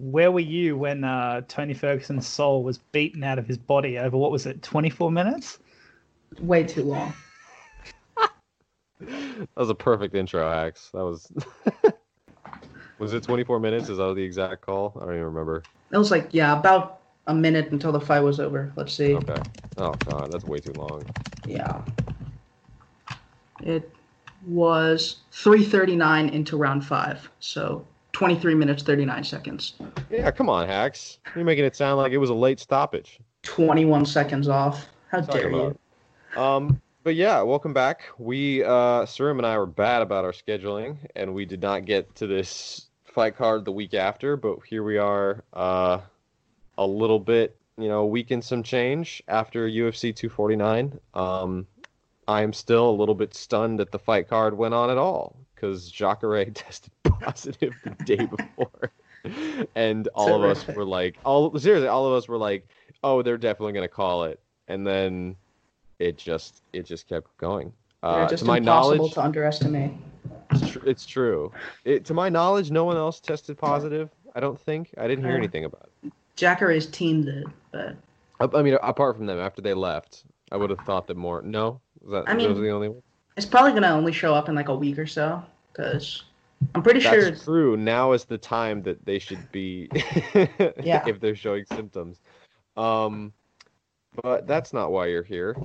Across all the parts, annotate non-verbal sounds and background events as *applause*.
where were you when uh, Tony Ferguson's soul was beaten out of his body over what was it, 24 minutes? Way too long. *laughs* that was a perfect intro, Axe. That was. *laughs* was it 24 minutes? Is that the exact call? I don't even remember. It was like yeah, about a minute until the fight was over. Let's see. Okay. Oh god, that's way too long. Yeah. It was 3:39 into round five, so 23 minutes 39 seconds. Yeah, come on, Hacks. You're making it sound like it was a late stoppage. 21 seconds off. How Talking dare you? Um, but yeah, welcome back. We, uh, Sherm and I were bad about our scheduling, and we did not get to this fight card the week after. But here we are, uh, a little bit, you know, a week and some change after UFC 249. Um, I'm still a little bit stunned that the fight card went on at all because Jacare *laughs* tested positive the day before. And *laughs* all of us were like, all seriously, all of us were like, "Oh, they're definitely gonna call it," and then it just it just kept going. Uh, just to my impossible knowledge, to underestimate. it's, tr- it's true. It, to my knowledge, no one else tested positive. I don't think. I didn't hear Uh, anything about it. Jacare's team did, but I, I mean, apart from them, after they left, I would have thought that more. No, was that I mean- those are the only ones. it's probably gonna only show up in like a week or so, because I'm pretty That's sure. It's, true. Now is the time that they should be. Yeah. *laughs* If they're showing symptoms. Um, but that's not why you're here.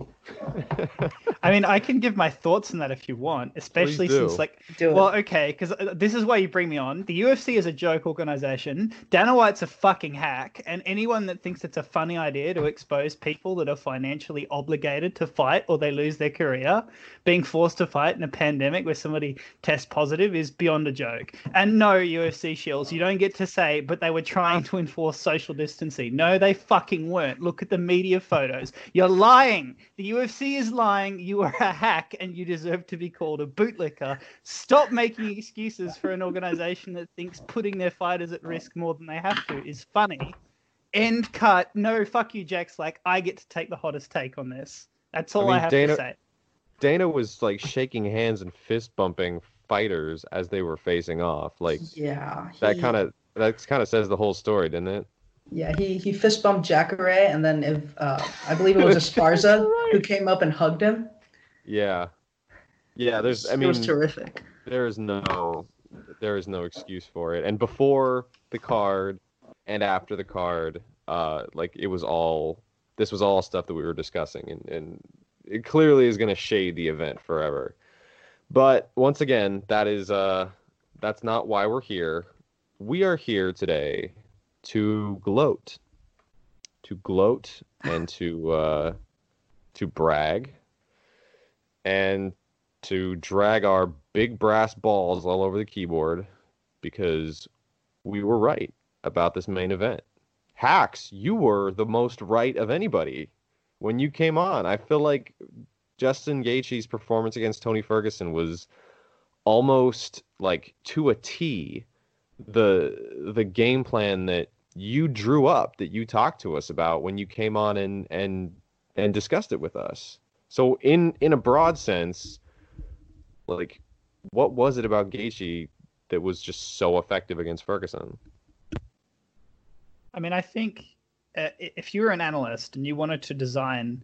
I mean, I can give my thoughts on that if you want, especially do. since like do it. Well, okay, because uh, this is why you bring me on. The UFC is a joke organization. Dana White's a fucking hack, and anyone that thinks it's a funny idea to expose people that are financially obligated to fight or they lose their career, being forced to fight in a pandemic where somebody tests positive is beyond a joke. And no, UFC shields, you don't get to say, but they were trying to enforce social distancing. No, they fucking weren't. Look at the media photos. You're lying. The UFC is lying. You are a hack, and you deserve to be called a bootlicker. Stop making excuses for an organization that thinks putting their fighters at risk more than they have to is funny. End cut. No, fuck you, Jack's like, I get to take the hottest take on this. That's all I, mean, have Dana- to say. Dana was like shaking hands and fist bumping fighters as they were facing off. Like yeah. that kind of that kind of says the whole story, didn't it? Yeah, he he fist bumped Jacare, and then if uh, I believe it was *laughs* Esparza who came up and hugged him. Yeah. Yeah, there's I mean, it was terrific. there is no there is no excuse for it. And before the card and after the card, uh like it was all this was all stuff that we were discussing and, and it clearly is gonna shade the event forever. But once again, that is uh that's not why we're here. We are here today to gloat. To gloat *laughs* and to uh to brag and to drag our big brass balls all over the keyboard because we were right about this main event. Hacks, you were the most right of anybody when you came on. I feel like Justin Gaethje's performance against Tony Ferguson was almost like to a T the the game plan that you drew up that you talked to us about when you came on and and and discussed it with us. So in in a broad sense, like what was it about Gaethje that was just so effective against Ferguson? I mean, I think uh, if you were an analyst and you wanted to design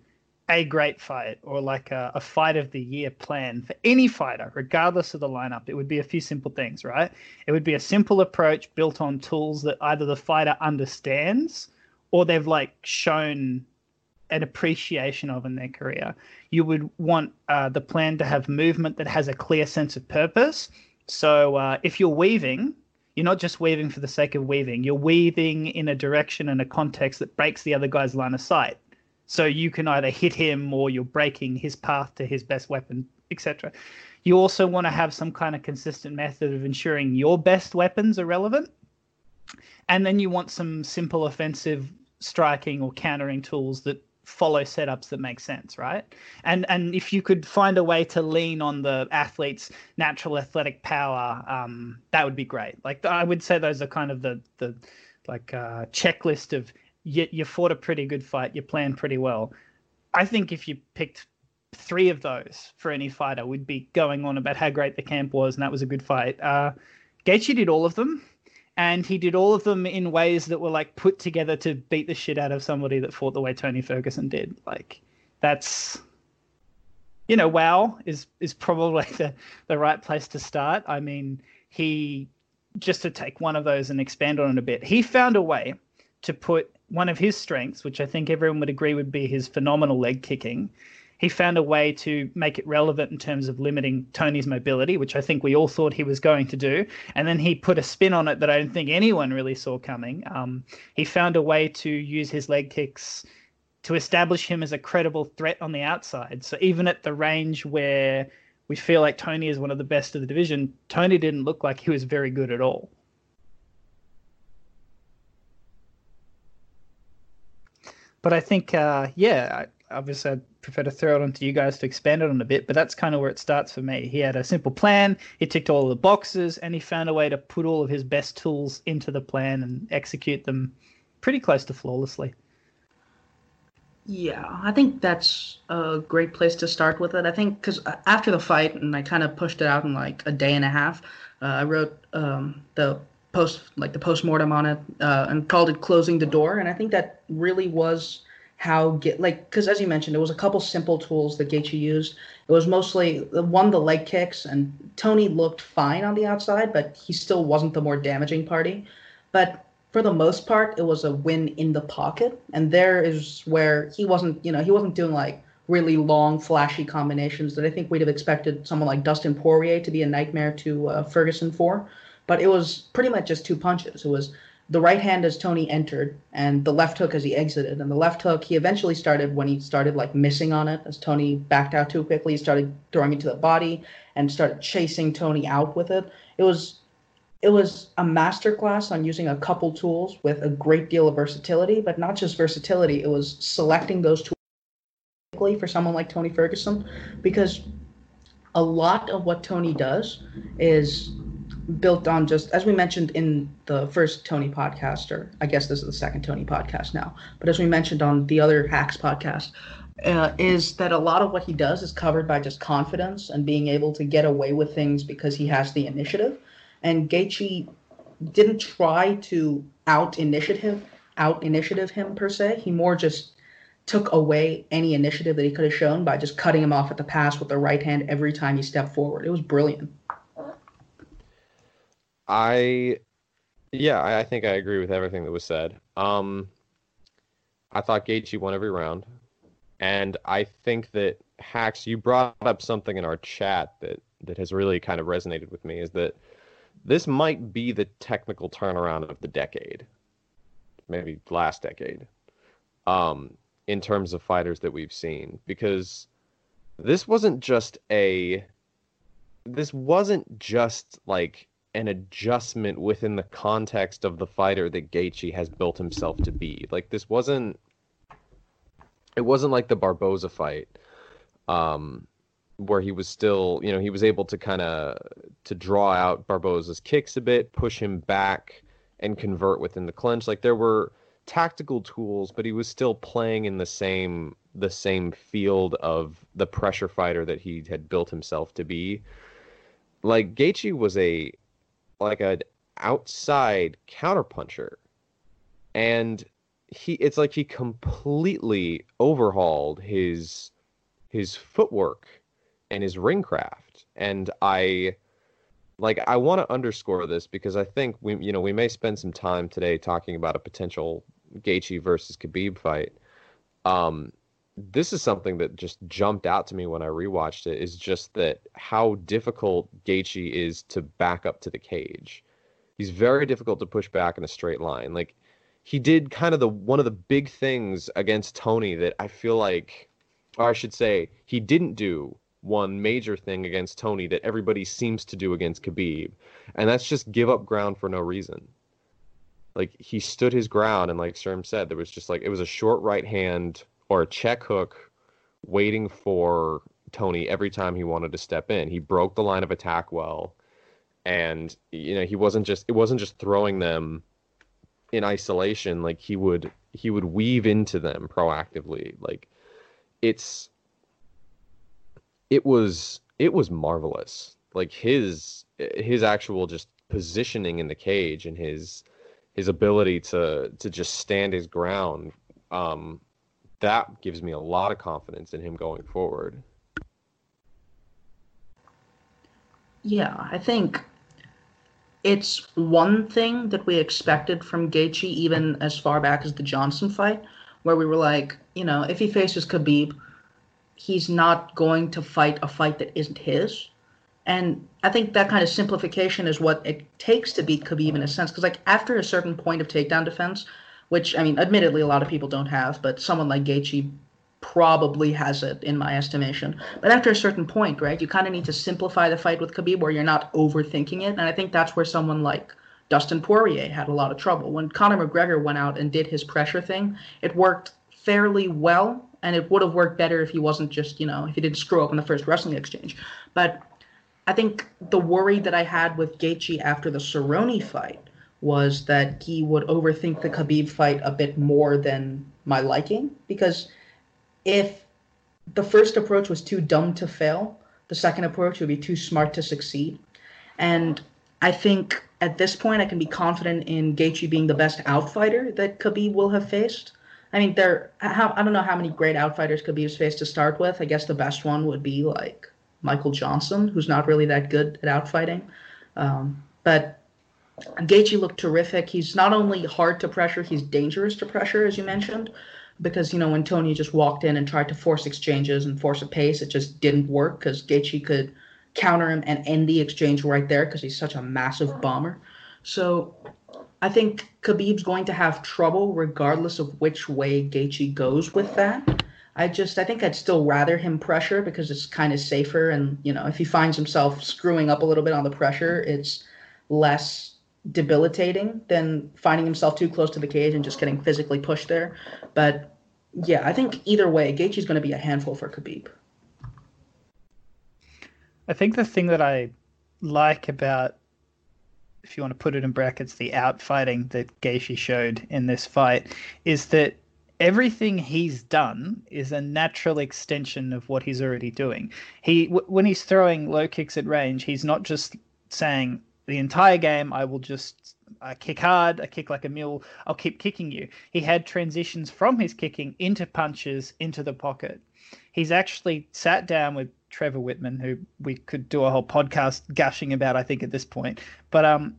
a great fight or like a, a fight of the year plan for any fighter, regardless of the lineup, it would be a few simple things, right? It would be a simple approach built on tools that either the fighter understands or they've like shown an appreciation of in their career. You would want uh, the plan to have movement that has a clear sense of purpose. So uh, if you're weaving, you're not just weaving for the sake of weaving. You're weaving in a direction and a context that breaks the other guy's line of sight. So you can either hit him or you're breaking his path to his best weapon, etc. You also want to have some kind of consistent method of ensuring your best weapons are relevant. And then you want some simple offensive striking or countering tools that follow setups that make sense, right? And and if you could find a way to lean on the athlete's natural athletic power, um, that would be great. Like I would say those are kind of the the like uh, checklist of you, you fought a pretty good fight, you planned pretty well. I think if you picked three of those for any fighter, we'd be going on about how great the camp was and that was a good fight. Uh, Gaethje did all of them, and he did all of them in ways that were like put together to beat the shit out of somebody that fought the way Tony Ferguson did. Like that's you know, WoW is is probably *laughs* the the right place to start. I mean, he just to take one of those and expand on it a bit. He found a way to put one of his strengths, which I think everyone would agree would be his phenomenal leg kicking, he found a way to make it relevant in terms of limiting Tony's mobility, which I think we all thought he was going to do. And then he put a spin on it that I don't think anyone really saw coming. Um, he found a way to use his leg kicks to establish him as a credible threat on the outside. So even at the range where we feel like Tony is one of the best of the division, Tony didn't look like he was very good at all. But I think, uh, yeah, obviously I'd prefer to throw it onto you guys to expand it on a bit, but that's kind of where it starts for me. He had a simple plan, he ticked all the boxes, and he found a way to put all of his best tools into the plan and execute them pretty close to flawlessly. Yeah, I think that's a great place to start with it. I think because after the fight, and I kind of pushed it out in like a day and a half, uh, I wrote um, the post, like the post mortem on it, uh, and called it "Closing the Door." And I think that really was how get like because as you mentioned, it was a couple simple tools that Gaethje used. It was mostly the one the leg kicks, and Tony looked fine on the outside, but he still wasn't the more damaging party. But for the most part, it was a win in the pocket, and there is where he wasn't, you know, he wasn't doing like really long, flashy combinations that I think we'd have expected someone like Dustin Poirier to be a nightmare to uh, Ferguson for. But it was pretty much just two punches. It was the right hand as Tony entered and the left hook as he exited. And the left hook, he eventually started when he started like missing on it as Tony backed out too quickly. He started throwing it to the body and started chasing Tony out with it. It was it was a masterclass on using a couple tools with a great deal of versatility, but not just versatility. It was selecting those tools for someone like Tony Ferguson because a lot of what Tony does is built on just as we mentioned in the first Tony podcast, or I guess this is the second Tony podcast now, but as we mentioned on the other Hacks podcast, uh, is that a lot of what he does is covered by just confidence and being able to get away with things because he has the initiative. And Gaethje didn't try to out initiative out initiative him per se. He more just took away any initiative that he could have shown by just cutting him off at the pass with the right hand every time he stepped forward. It was brilliant. I, yeah, I, I think I agree with everything that was said. Um, I thought Gaethje won every round, and I think that Hacks, you brought up something in our chat that that has really kind of resonated with me is that this might be the technical turnaround of the decade, maybe last decade, um, in terms of fighters that we've seen, because this wasn't just a, this wasn't just like an adjustment within the context of the fighter that Gaethje has built himself to be. Like this wasn't it wasn't like the Barboza fight um where he was still, you know, he was able to kind of to draw out Barboza's kicks a bit, push him back and convert within the clinch. Like there were tactical tools, but he was still playing in the same the same field of the pressure fighter that he had built himself to be. Like Gaethje was a like an outside counterpuncher, and he it's like he completely overhauled his his footwork and his ring craft, and I like I want to underscore this because I think we you know we may spend some time today talking about a potential Gaethje versus Khabib fight. Um, this is something that just jumped out to me when I rewatched it is just that how difficult Gaethje is to back up to the cage. He's very difficult to push back in a straight line. Like he did kind of the one of the big things against Tony that I feel like or I should say he didn't do one major thing against Tony that everybody seems to do against Khabib. And that's just give up ground for no reason. Like he stood his ground and like Sherm said, there was just like it was a short right hand or a check hook waiting for Tony every time he wanted to step in. He broke the line of attack well. And you know, he wasn't just it wasn't just throwing them in isolation like he would he would weave into them proactively. Like it's it was it was marvelous. Like his his actual just positioning in the cage and his his ability to to just stand his ground. Um, that gives me a lot of confidence in him going forward. Yeah, I think it's one thing that we expected from Gaethje even as far back as the Johnson fight, where we were like, you know, if he faces Khabib, he's not going to fight a fight that isn't his. And I think that kind of simplification is what it takes to beat Khabib in a sense. Because, like, after a certain point of takedown defense, which, I mean, admittedly, a lot of people don't have, but someone like Gaethje probably has it in my estimation. But after a certain point, right, you kind of need to simplify the fight with Khabib where you're not overthinking it. And I think that's where someone like Dustin Poirier had a lot of trouble. When Conor McGregor went out and did his pressure thing, it worked fairly well, and it would have worked better if he wasn't just, you know, if he didn't screw up in the first wrestling exchange. But I think the worry that I had with Gaethje after the Cerrone fight was that he would overthink the Khabib fight a bit more than my liking because if the first approach was too dumb to fail, the second approach would be too smart to succeed. And I think at this point I can be confident in Gaethje being the best outfighter that Khabib will have faced. I mean, there I don't know how many great outfighters Khabib's faced to start with. I guess the best one would be like Michael Johnson, who's not really that good at outfighting. Um, but Gaethje looked terrific. He's not only hard to pressure, he's dangerous to pressure, as you mentioned because you know when Tony just walked in and tried to force exchanges and force a pace, it just didn't work because Gaethje could counter him and end the exchange right there because he's such a massive bomber. So I think Khabib's going to have trouble regardless of which way Gaethje goes with that. I just I think I'd still rather him pressure because it's kind of safer and you know if he finds himself screwing up a little bit on the pressure, it's less debilitating than finding himself too close to the cage and just getting physically pushed there. But yeah, I think either way, Gaethje's going to be a handful for Khabib. I think the thing that I like about, if you want to put it in brackets, the outfighting that Gaethje showed in this fight is that everything he's done is a natural extension of what he's already doing. He w- when he's throwing low kicks at range, he's not just saying the entire game I will just I kick hard, I kick like a mule, I'll keep kicking you. He had transitions from his kicking into punches into the pocket. He's actually sat down with Trevor Wittman, who we could do a whole podcast gushing about, I think, at this point. But um,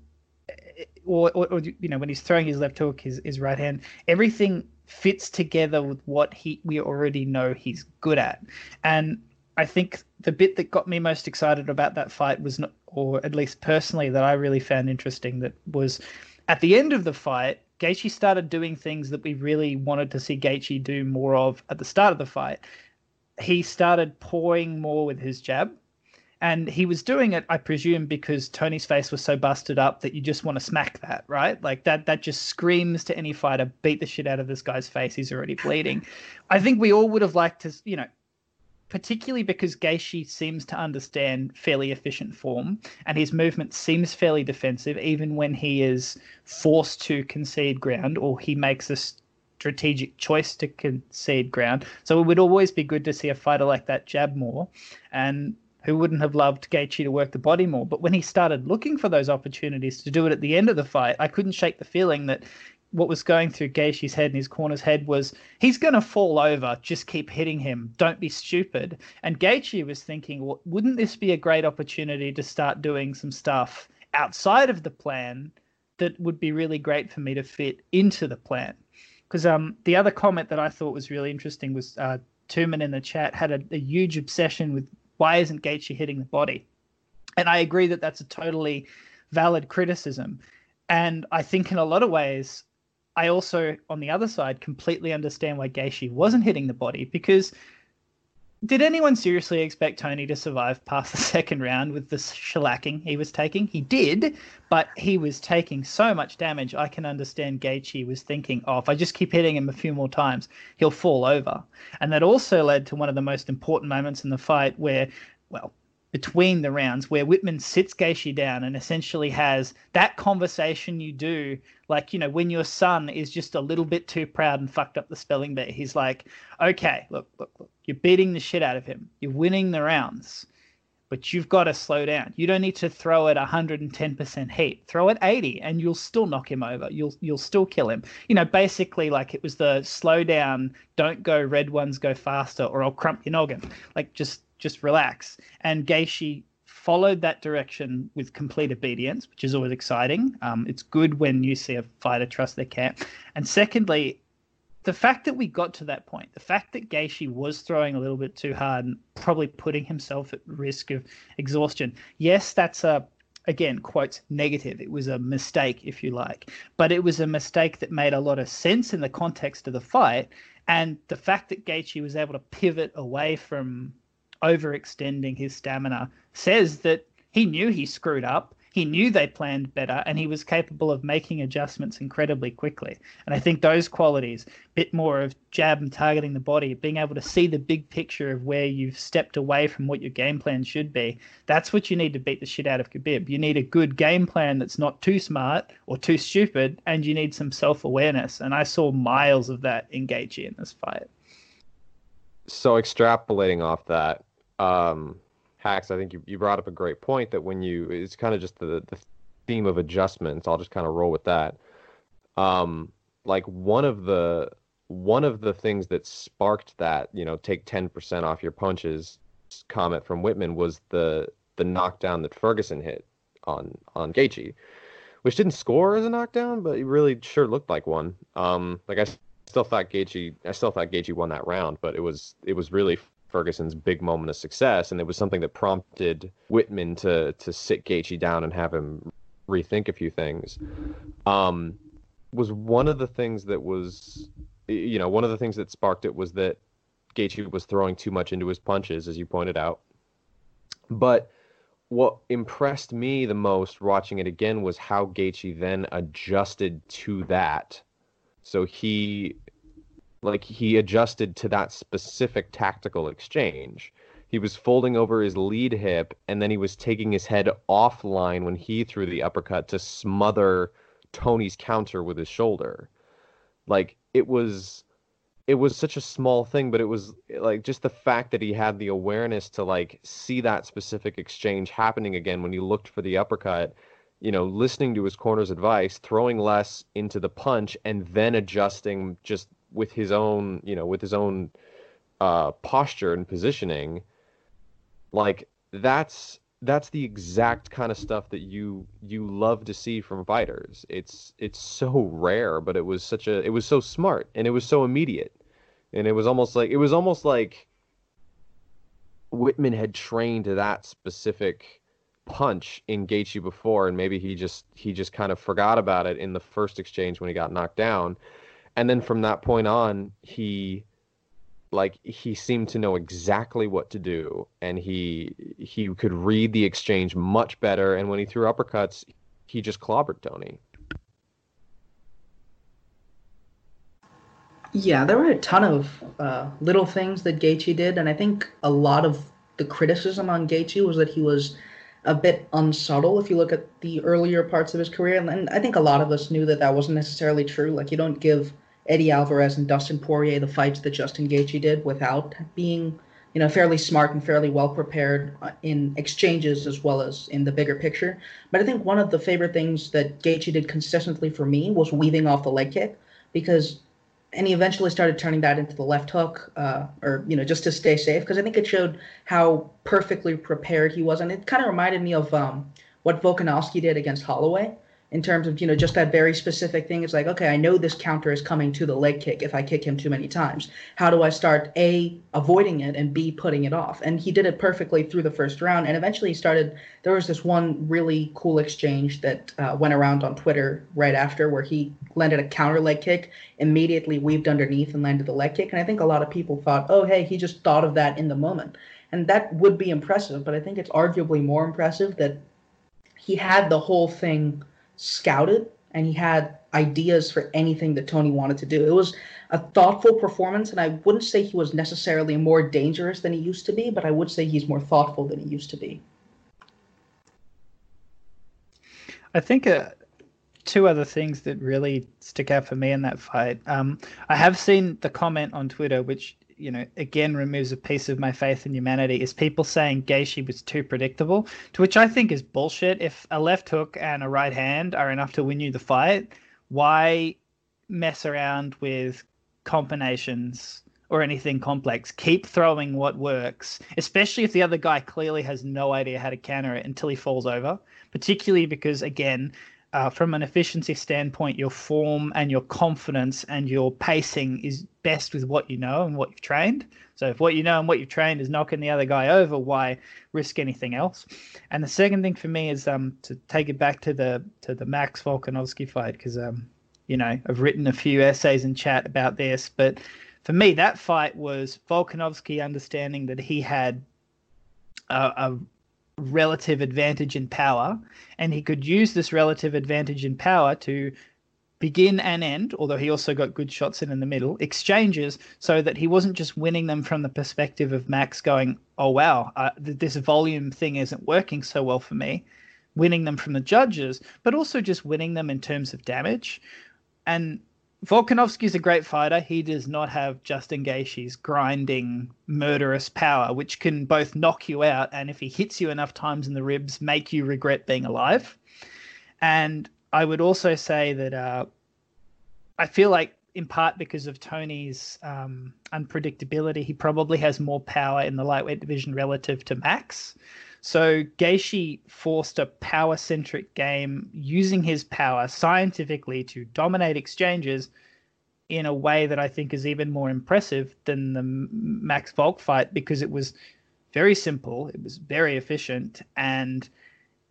or, or, or you know, when he's throwing his left hook, his his right hand, everything fits together with what he we already know he's good at, and I think the bit that got me most excited about that fight was not, or at least personally, that I really found interesting, that was at the end of the fight, Gaethje started doing things that we really wanted to see Gaethje do more of at the start of the fight. He started pawing more with his jab, and he was doing it, I presume, because Tony's face was so busted up that you just want to smack that, right? Like that that just screams to any fighter, beat the shit out of this guy's face. He's already bleeding. I think we all would have liked to, you know, particularly because Gaethje seems to understand fairly efficient form, and his movement seems fairly defensive, even when he is forced to concede ground or he makes a strategic choice to concede ground. So it would always be good to see a fighter like that jab more, and who wouldn't have loved Gaethje to work the body more. But when he started looking for those opportunities to do it at the end of the fight, I couldn't shake the feeling that what was going through Gaethje's head and his corner's head was he's going to fall over. Just keep hitting him. Don't be stupid. And Gaethje was thinking, well, wouldn't this be a great opportunity to start doing some stuff outside of the plan that would be really great for me to fit into the plan? Because um, the other comment that I thought was really interesting was uh, Tuman in the chat had a, a huge obsession with why isn't Gaethje hitting the body? And I agree that that's a totally valid criticism. And I think in a lot of ways, I also, on the other side, completely understand why Gaethje wasn't hitting the body because did anyone seriously expect Tony to survive past the *laughs* second round with the shellacking he was taking? He did, but he was taking so much damage. I can understand Gaethje was thinking, oh, if I just keep hitting him a few more times, he'll fall over. And that also led to one of the most important moments in the fight where, well, between the rounds where Wittman sits Gaethje down and essentially has that conversation you do, like, you know, when your son is just a little bit too proud and fucked up the spelling bee. He's like, okay, look, look, look, you're beating the shit out of him. You're winning the rounds. but you've got to slow down. You don't need to throw at 110% heat. Throw at 80 and you'll still knock him over. You'll you'll still kill him. You know, basically like it was the slow down, don't go red ones go faster or I'll crump your noggin. Like just just relax. And Gaethje followed that direction with complete obedience, which is always exciting. Um, it's good when you see a fighter trust their camp. And secondly, the fact that we got to that point, the fact that Gaethje was throwing a little bit too hard and probably putting himself at risk of exhaustion. Yes, that's a again quotes negative. It was a mistake, if you like, but it was a mistake that made a lot of sense in the context of the fight. And the fact that Gaethje was able to pivot away from overextending his stamina says that he knew he screwed up. He knew they planned better and he was capable of making adjustments incredibly quickly. And I think those qualities, a bit more of jab and targeting the body, being able to see the big picture of where you've stepped away from what your game plan should be, that's what you need to beat the shit out of Khabib. You need a good game plan that's not too smart or too stupid, and you need some self awareness. And I saw miles of that Gaethje in this fight. So extrapolating off that, um, hacks i think you, you brought up a great point that when you it's kind of just the, the theme of adjustments. I'll just kind of roll with that. Um like one of the one of the things that sparked that you know take 10% off your punches comment from Wittman was the the knockdown that ferguson hit on on Gaethje, which didn't score as a knockdown but it really sure looked like one. Um like i still thought Gaethje, I still thought Gaethje won that round, but it was it was really Ferguson's big moment of success, and it was something that prompted Wittman to to sit Gaethje down and have him rethink a few things. Um, was one of the things that was, you know, one of the things that sparked it was that Gaethje was throwing too much into his punches, as you pointed out. But what impressed me the most watching it again was how Gaethje then adjusted to that. So he like he adjusted to that specific tactical exchange. He was folding over his lead hip and then he was taking his head offline when he threw the uppercut to smother Tony's counter with his shoulder. Like it was it was such a small thing, but it was like just the fact that he had the awareness to like see that specific exchange happening again when he looked for the uppercut, you know, listening to his corner's advice, throwing less into the punch, and then adjusting just with his own, you know, with his own uh, posture and positioning, like that's that's the exact kind of stuff that you you love to see from fighters. It's it's so rare, but it was such a it was so smart and it was so immediate. And it was almost like it was almost like Wittman had trained that specific punch in Gaethje before and maybe he just he just kind of forgot about it in the first exchange when he got knocked down and then from that point on he like he seemed to know exactly what to do. And he he could read the exchange much better. And when he threw uppercuts he just clobbered tony. Yeah there were a ton of uh, little things that Gaethje did. And i think a lot of the criticism on Gaethje was that he was a bit unsubtle if you look at the earlier parts of his career. And, and i think a lot of us knew that that wasn't necessarily true. Like you don't give Eddie Alvarez and Dustin Poirier the fights that Justin Gaethje did without being, you know, fairly smart and fairly well prepared uh, in exchanges as well as in the bigger picture. But I think one of the favorite things that Gaethje did consistently for me was weaving off the leg kick because and he eventually started turning that into the left hook, uh, or you know, just to stay safe, because I think it showed how perfectly prepared he was, and it kind of reminded me of um, what Volkanovski did against Holloway, in terms of you know just that very specific thing. It's like okay i know this counter is coming to the leg kick if i kick him too many times. How do i start a avoiding it and b putting it off? And he did it perfectly through the first round and eventually he started there was this one really cool exchange that uh, went around on twitter right after where he landed a counter leg kick immediately weaved underneath and landed the leg kick. And i think a lot of people thought oh hey he just thought of that in the moment. And that would be impressive but i think it's arguably more impressive that he had the whole thing scouted and he had ideas for anything that Tony wanted to do. It was a thoughtful performance, and I wouldn't say he was necessarily more dangerous than he used to be, but I would say he's more thoughtful than he used to be. I think uh, two other things that really stick out for me in that fight. Um, I have seen the comment on Twitter, which you know, again removes a piece of my faith in humanity is people saying Gaethje was too predictable, to which I think is bullshit. If a left hook and a right hand are enough to win you the fight, why mess around with combinations or anything complex? Keep throwing what works, especially if the other guy clearly has no idea how to counter it until he falls over. Particularly because, again, uh, from an efficiency standpoint, your form and your confidence and your pacing is best with what you know and what you've trained. So if what you know and what you've trained is knocking the other guy over, why risk anything else? And the second thing for me is um to take it back to the to the Max Volkanovski fight because um you know I've written a few essays in chat about this, but for me that fight was Volkanovski understanding that he had a, a relative advantage in power, and he could use this relative advantage in power to begin and end, although he also got good shots in in the middle, exchanges so that he wasn't just winning them from the perspective of Max going, oh, wow, uh, this volume thing isn't working so well for me, winning them from the judges, but also just winning them in terms of damage. And Volkanovski's a great fighter. He does not have Justin Gaethje's grinding, murderous power, which can both knock you out and, if he hits you enough times in the ribs, make you regret being alive. And I would also say that uh, I feel like, in part because of Tony's um, unpredictability, he probably has more power in the lightweight division relative to Max. So Gaethje forced a power-centric game using his power scientifically to dominate exchanges in a way that I think is even more impressive than the Max Volk fight because it was very simple, it was very efficient, and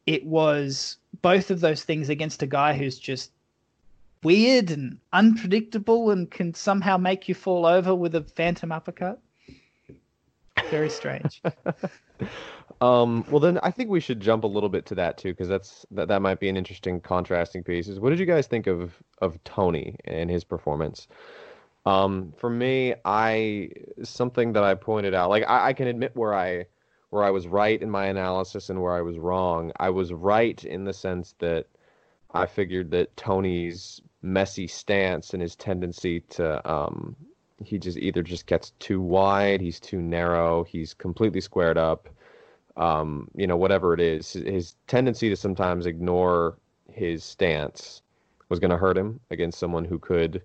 it was both of those things against a guy who's just weird and unpredictable and can somehow make you fall over with a phantom uppercut. Very strange. *laughs* Um, well, then I think we should jump a little bit to that too, because that's that, that might be an interesting contrasting piece. Is What did you guys think of of Tony and his performance? Um, for me, I something that I pointed out, like I, I can admit where I where I was right in my analysis and where I was wrong. I was right in the sense that I figured that Tony's messy stance and his tendency to um, he just either just gets too wide, he's too narrow, he's completely squared up um, you know, whatever it is, his tendency to sometimes ignore his stance was going to hurt him against someone who could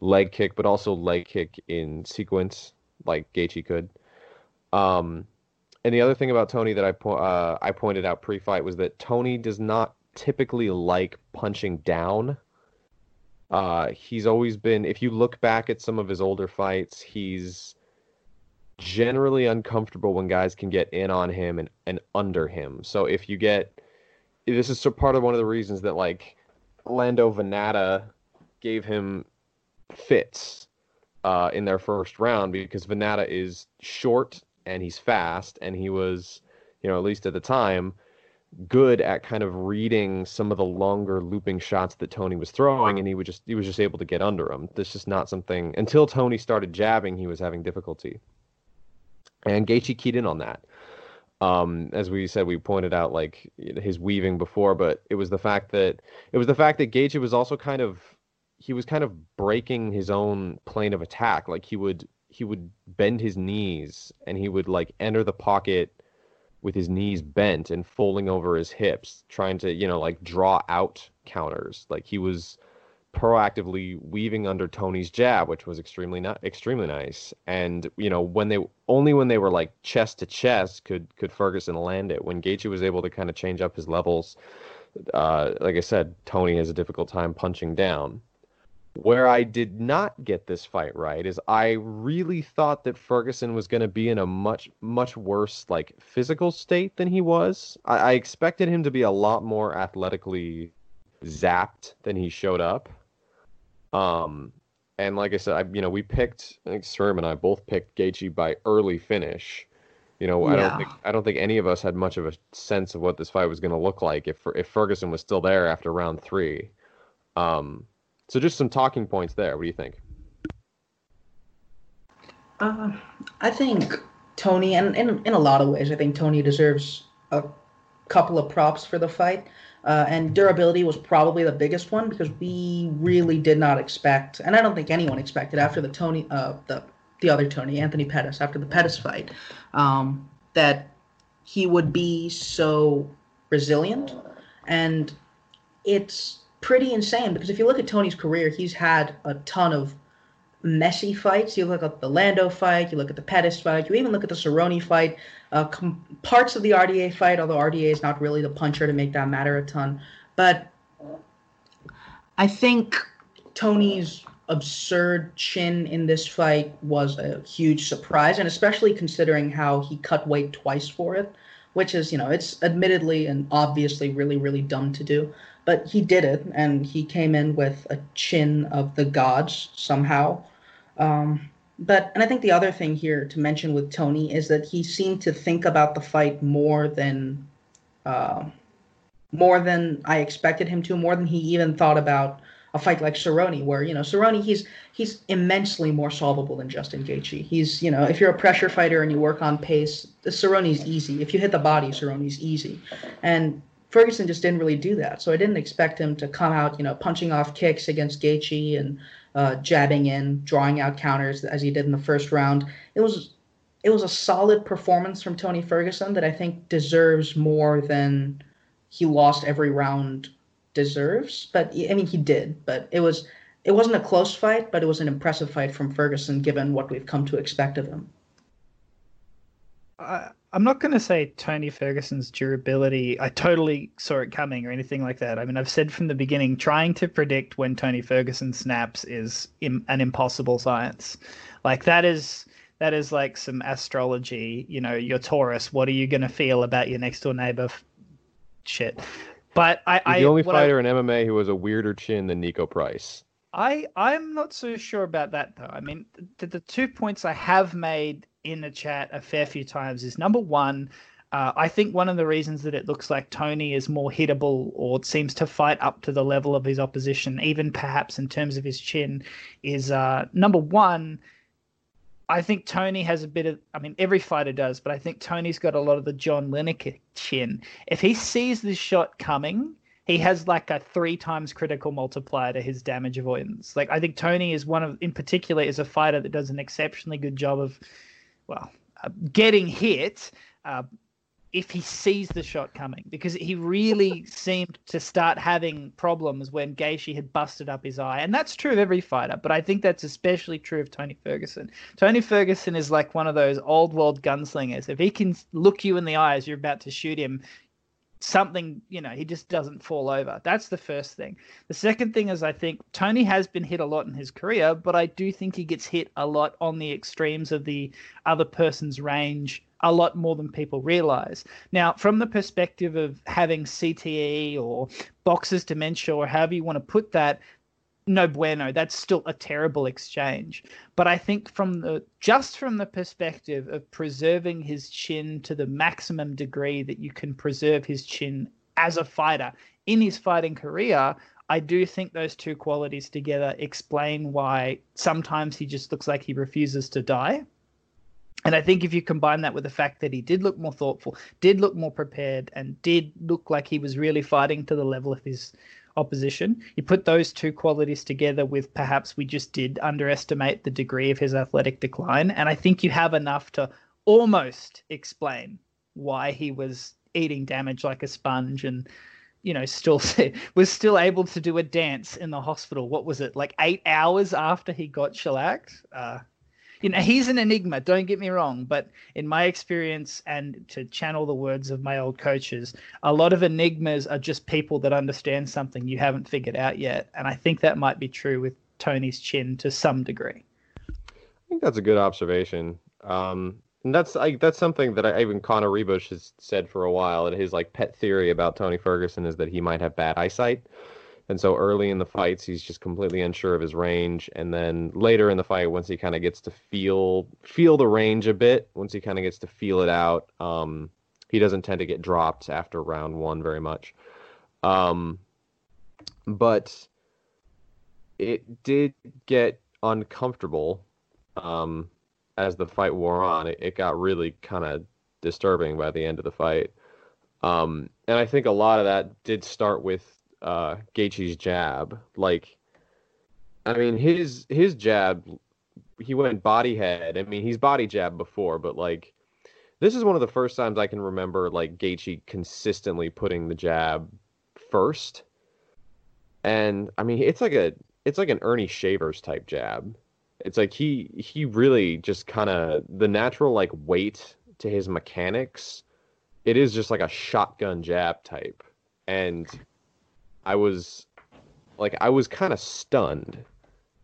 leg kick, but also leg kick in sequence like Gaethje could. Um, and the other thing about Tony that I po- uh, I pointed out pre-fight was that Tony does not typically like punching down. Uh, he's always been, if you look back at some of his older fights, he's generally uncomfortable when guys can get in on him and, and under him. So if you get this is part of one of the reasons that like Lando Vannata gave him fits uh, in their first round because Vannata is short and he's fast and he was, you know, at least at the time, good at kind of reading some of the longer looping shots that Tony was throwing and he would just he was just able to get under him. This is not something until Tony started jabbing, he was having difficulty and Gaethje keyed in on that. Um, as we said, we pointed out like his weaving before, but it was the fact that it was the fact that Gaethje was also kind of he was kind of breaking his own plane of attack. Like he would he would bend his knees and he would like enter the pocket with his knees bent and folding over his hips, trying to you know like draw out counters. Like he was proactively weaving under Tony's jab, which was extremely not extremely nice. And you know, when they only when they were like chest to chest could could Ferguson land it. When Gaethje was able to kind of change up his levels, uh, like I said, Tony has a difficult time punching down. Where I did not get this fight right is I really thought that Ferguson was going to be in a much much worse like physical state than he was. I, I expected him to be a lot more athletically zapped than he showed up. Um, and like I said, I, you know, we picked. I think Sherm and I both picked Gaethje by early finish. You know, yeah. I don't think I don't think any of us had much of a sense of what this fight was going to look like if if Ferguson was still there after round three. Um, so just some talking points there. What do you think? Uh, I think Tony, and in in a lot of ways, I think Tony deserves a couple of props for the fight. Uh, and durability was probably the biggest one because we really did not expect, and I don't think anyone expected after the Tony, uh, the the other Tony, Anthony Pettis, after the Pettis fight, um, that he would be so resilient, and it's pretty insane because if you look at Tony's career, he's had a ton of messy fights. You look at the Lando fight, you look at the Pettis fight, you even look at the Cerrone fight, uh, com- parts of the RDA fight, although RDA is not really the puncher to make that matter a ton. But I think Tony's absurd chin in this fight was a huge surprise, and especially considering how he cut weight twice for it, which is, you know, it's admittedly and obviously really, really dumb to do. But he did it, and he came in with a chin of the gods somehow. Um, but and I think the other thing here to mention with Tony is that he seemed to think about the fight more than uh, more than I expected him to, more than he even thought about a fight like Cerrone, where you know Cerrone he's he's immensely more solvable than Justin Gaethje. He's you know if you're a pressure fighter and you work on pace, Cerrone's easy. If you hit the body, Cerrone's easy, and Ferguson just didn't really do that. So I didn't expect him to come out you know punching off kicks against Gaethje and uh, jabbing in, drawing out counters as he did in the first round. It was it was a solid performance from Tony Ferguson that I think deserves more than he lost every round deserves. But I mean, he did. But it was it wasn't a close fight, but it was an impressive fight from Ferguson, given what we've come to expect of him. I'm not going to say Tony Ferguson's durability. I totally saw it coming or anything like that. I mean, I've said from the beginning, trying to predict when Tony Ferguson snaps is Im- an impossible science. Like that is that is like some astrology. You know, your Taurus. What are you going to feel about your next door neighbor? Shit. But I, He's I the only what I- fighter in MMA who has a weirder chin than Niko Price. I I'm not so sure about that though. I mean, the, the two points I have made in the chat a fair few times is number one, uh, I think one of the reasons that it looks like Tony is more hittable or seems to fight up to the level of his opposition, even perhaps in terms of his chin, is uh, number one. I think Tony has a bit of. I mean, every fighter does, but I think Tony's got a lot of the John Lineker chin. If he sees this shot coming, he has like a three times critical multiplier to his damage avoidance. Like I think Tony is one of, in particular, is a fighter that does an exceptionally good job of, well, uh, getting hit. Uh, if he sees the shot coming, because he really *laughs* seemed to start having problems when Gaethje had busted up his eye, and that's true of every fighter. But I think that's especially true of Tony Ferguson. Tony Ferguson is like one of those old world gunslingers. If he can look you in the eye as you're about to shoot him, something you know he just doesn't fall over. That's the first thing. The second thing is i think tony has been hit a lot in his career but i do think he gets hit a lot on the extremes of the other person's range a lot more than people realize. Now from the perspective of having cte or boxer's dementia or however you want to put that no bueno that's still a terrible exchange. But i think from the just from the perspective of preserving his chin to the maximum degree that you can preserve his chin as a fighter in his fighting career i do think those two qualities together explain why sometimes he just looks like he refuses to die. And I think if you combine that with the fact that he did look more thoughtful, did look more prepared, and did look like he was really fighting to the level of his opposition. You put those two qualities together with perhaps we just did underestimate the degree of his athletic decline. And I think you have enough to almost explain why he was eating damage like a sponge and you know still *laughs* was still able to do a dance in the hospital what was it like eight hours after he got shellacked uh, you know he's an enigma don't get me wrong but in my experience and to channel the words of my old coaches a lot of enigmas are just people that understand something you haven't figured out yet and i think that might be true with tony's chin to some degree I think that's a good observation. Um, and that's I, that's something that I, even Connor Ruebusch has said for a while. And his like pet theory about Tony Ferguson is that he might have bad eyesight, and so early in the fights he's just completely unsure of his range. And then later in the fight, once he kind of gets to feel feel the range a bit, once he kind of gets to feel it out, um, he doesn't tend to get dropped after round one very much. Um, but it did get uncomfortable um, as the fight wore on. It, it got really kind of disturbing by the end of the fight. Um, and I think a lot of that did start with uh, Gaethje's jab. Like, I mean, his his jab he went body head. I mean, he's body jabbed before, but like this is one of the first times I can remember like Gaethje consistently putting the jab first. And I mean, it's like a it's like an Ernie Shavers type jab. It's like he he really just kind of the natural like weight to his mechanics. It is just like a shotgun jab type. And I was like I was kind of stunned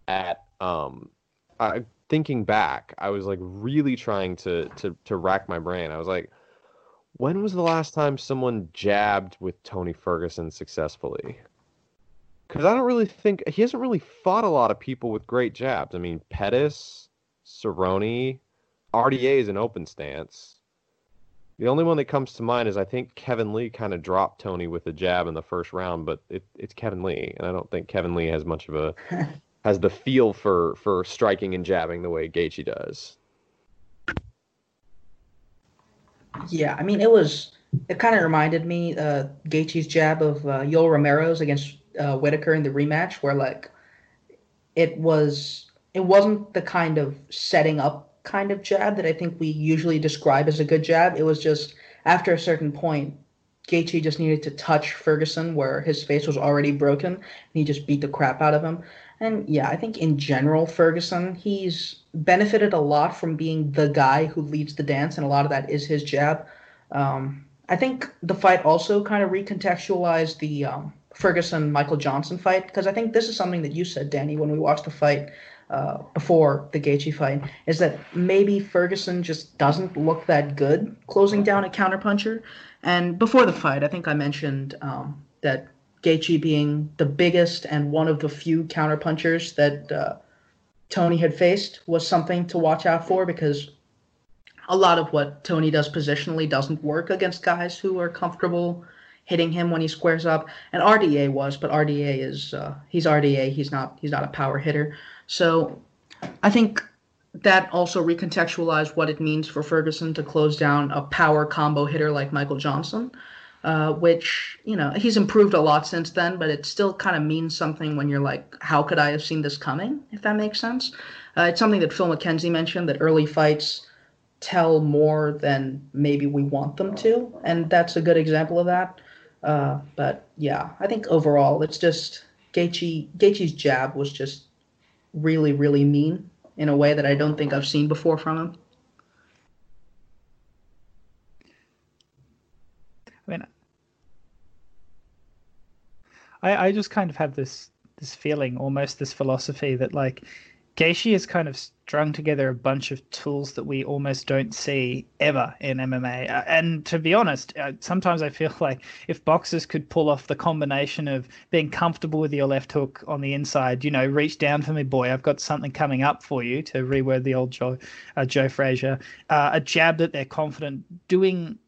at um I, thinking back, I was like really trying to to to rack my brain. I was like, when was the last time someone jabbed with Tony Ferguson successfully? Because I don't really think he hasn't really fought a lot of people with great jabs. I mean, Pettis, Cerrone, RDA is an open stance. The only one that comes to mind is I think Kevin Lee kind of dropped Tony with a jab in the first round, but it, it's Kevin Lee, and I don't think Kevin Lee has much of a *laughs* has the feel for for striking and jabbing the way Gaethje does. Yeah, I mean it was it kind of reminded me uh Gaethje's jab of uh, Yoel Romero's against uh, Whittaker in the rematch, where like it was it wasn't the kind of setting up kind of jab that I think we usually describe as a good jab. It was just after a certain point, Gaethje just needed to touch Ferguson where his face was already broken, and he just beat the crap out of him. And yeah, I think in general, Ferguson, he's benefited a lot from being the guy who leads the dance, and a lot of that is his jab. Um, I think the fight also kind of recontextualized the um, Ferguson Michael Johnson fight because I think this is something that you said, Danny, when we watched the fight uh, before the Gaethje fight, is that maybe Ferguson just doesn't look that good closing down a counterpuncher. And before the fight, I think I mentioned um, that Gaethje being the biggest and one of the few counterpunchers that uh, Tony had faced was something to watch out for because a lot of what Tony does positionally doesn't work against guys who are comfortable hitting him when he squares up. And RDA was, but RDA is uh, he's RDA. He's not he's not a power hitter. So I think that also recontextualized what it means for Ferguson to close down a power combo hitter like Michael Johnson uh, which you know he's improved a lot since then, but it still kind of means something when you're like, how could I have seen this coming? If that makes sense. Uh, it's something that Phil Mackenzie mentioned that early fights tell more than maybe we want them to, and that's a good example of that. Uh, but yeah, I think overall it's just Gaethje Gaethje's jab was just really really mean in a way that I don't think I've seen before from him. I mean, I, I just kind of have this this feeling, almost this philosophy that like Gaethje has kind of strung together a bunch of tools that we almost don't see ever in MMA. Uh, and to be honest, uh, sometimes I feel *laughs* like if boxers could pull off the combination of being comfortable with your left hook on the inside, you know, reach down for me, boy, I've got something coming up for you, to reword the old Joe, uh, Joe Frazier, uh, a jab that they're confident doing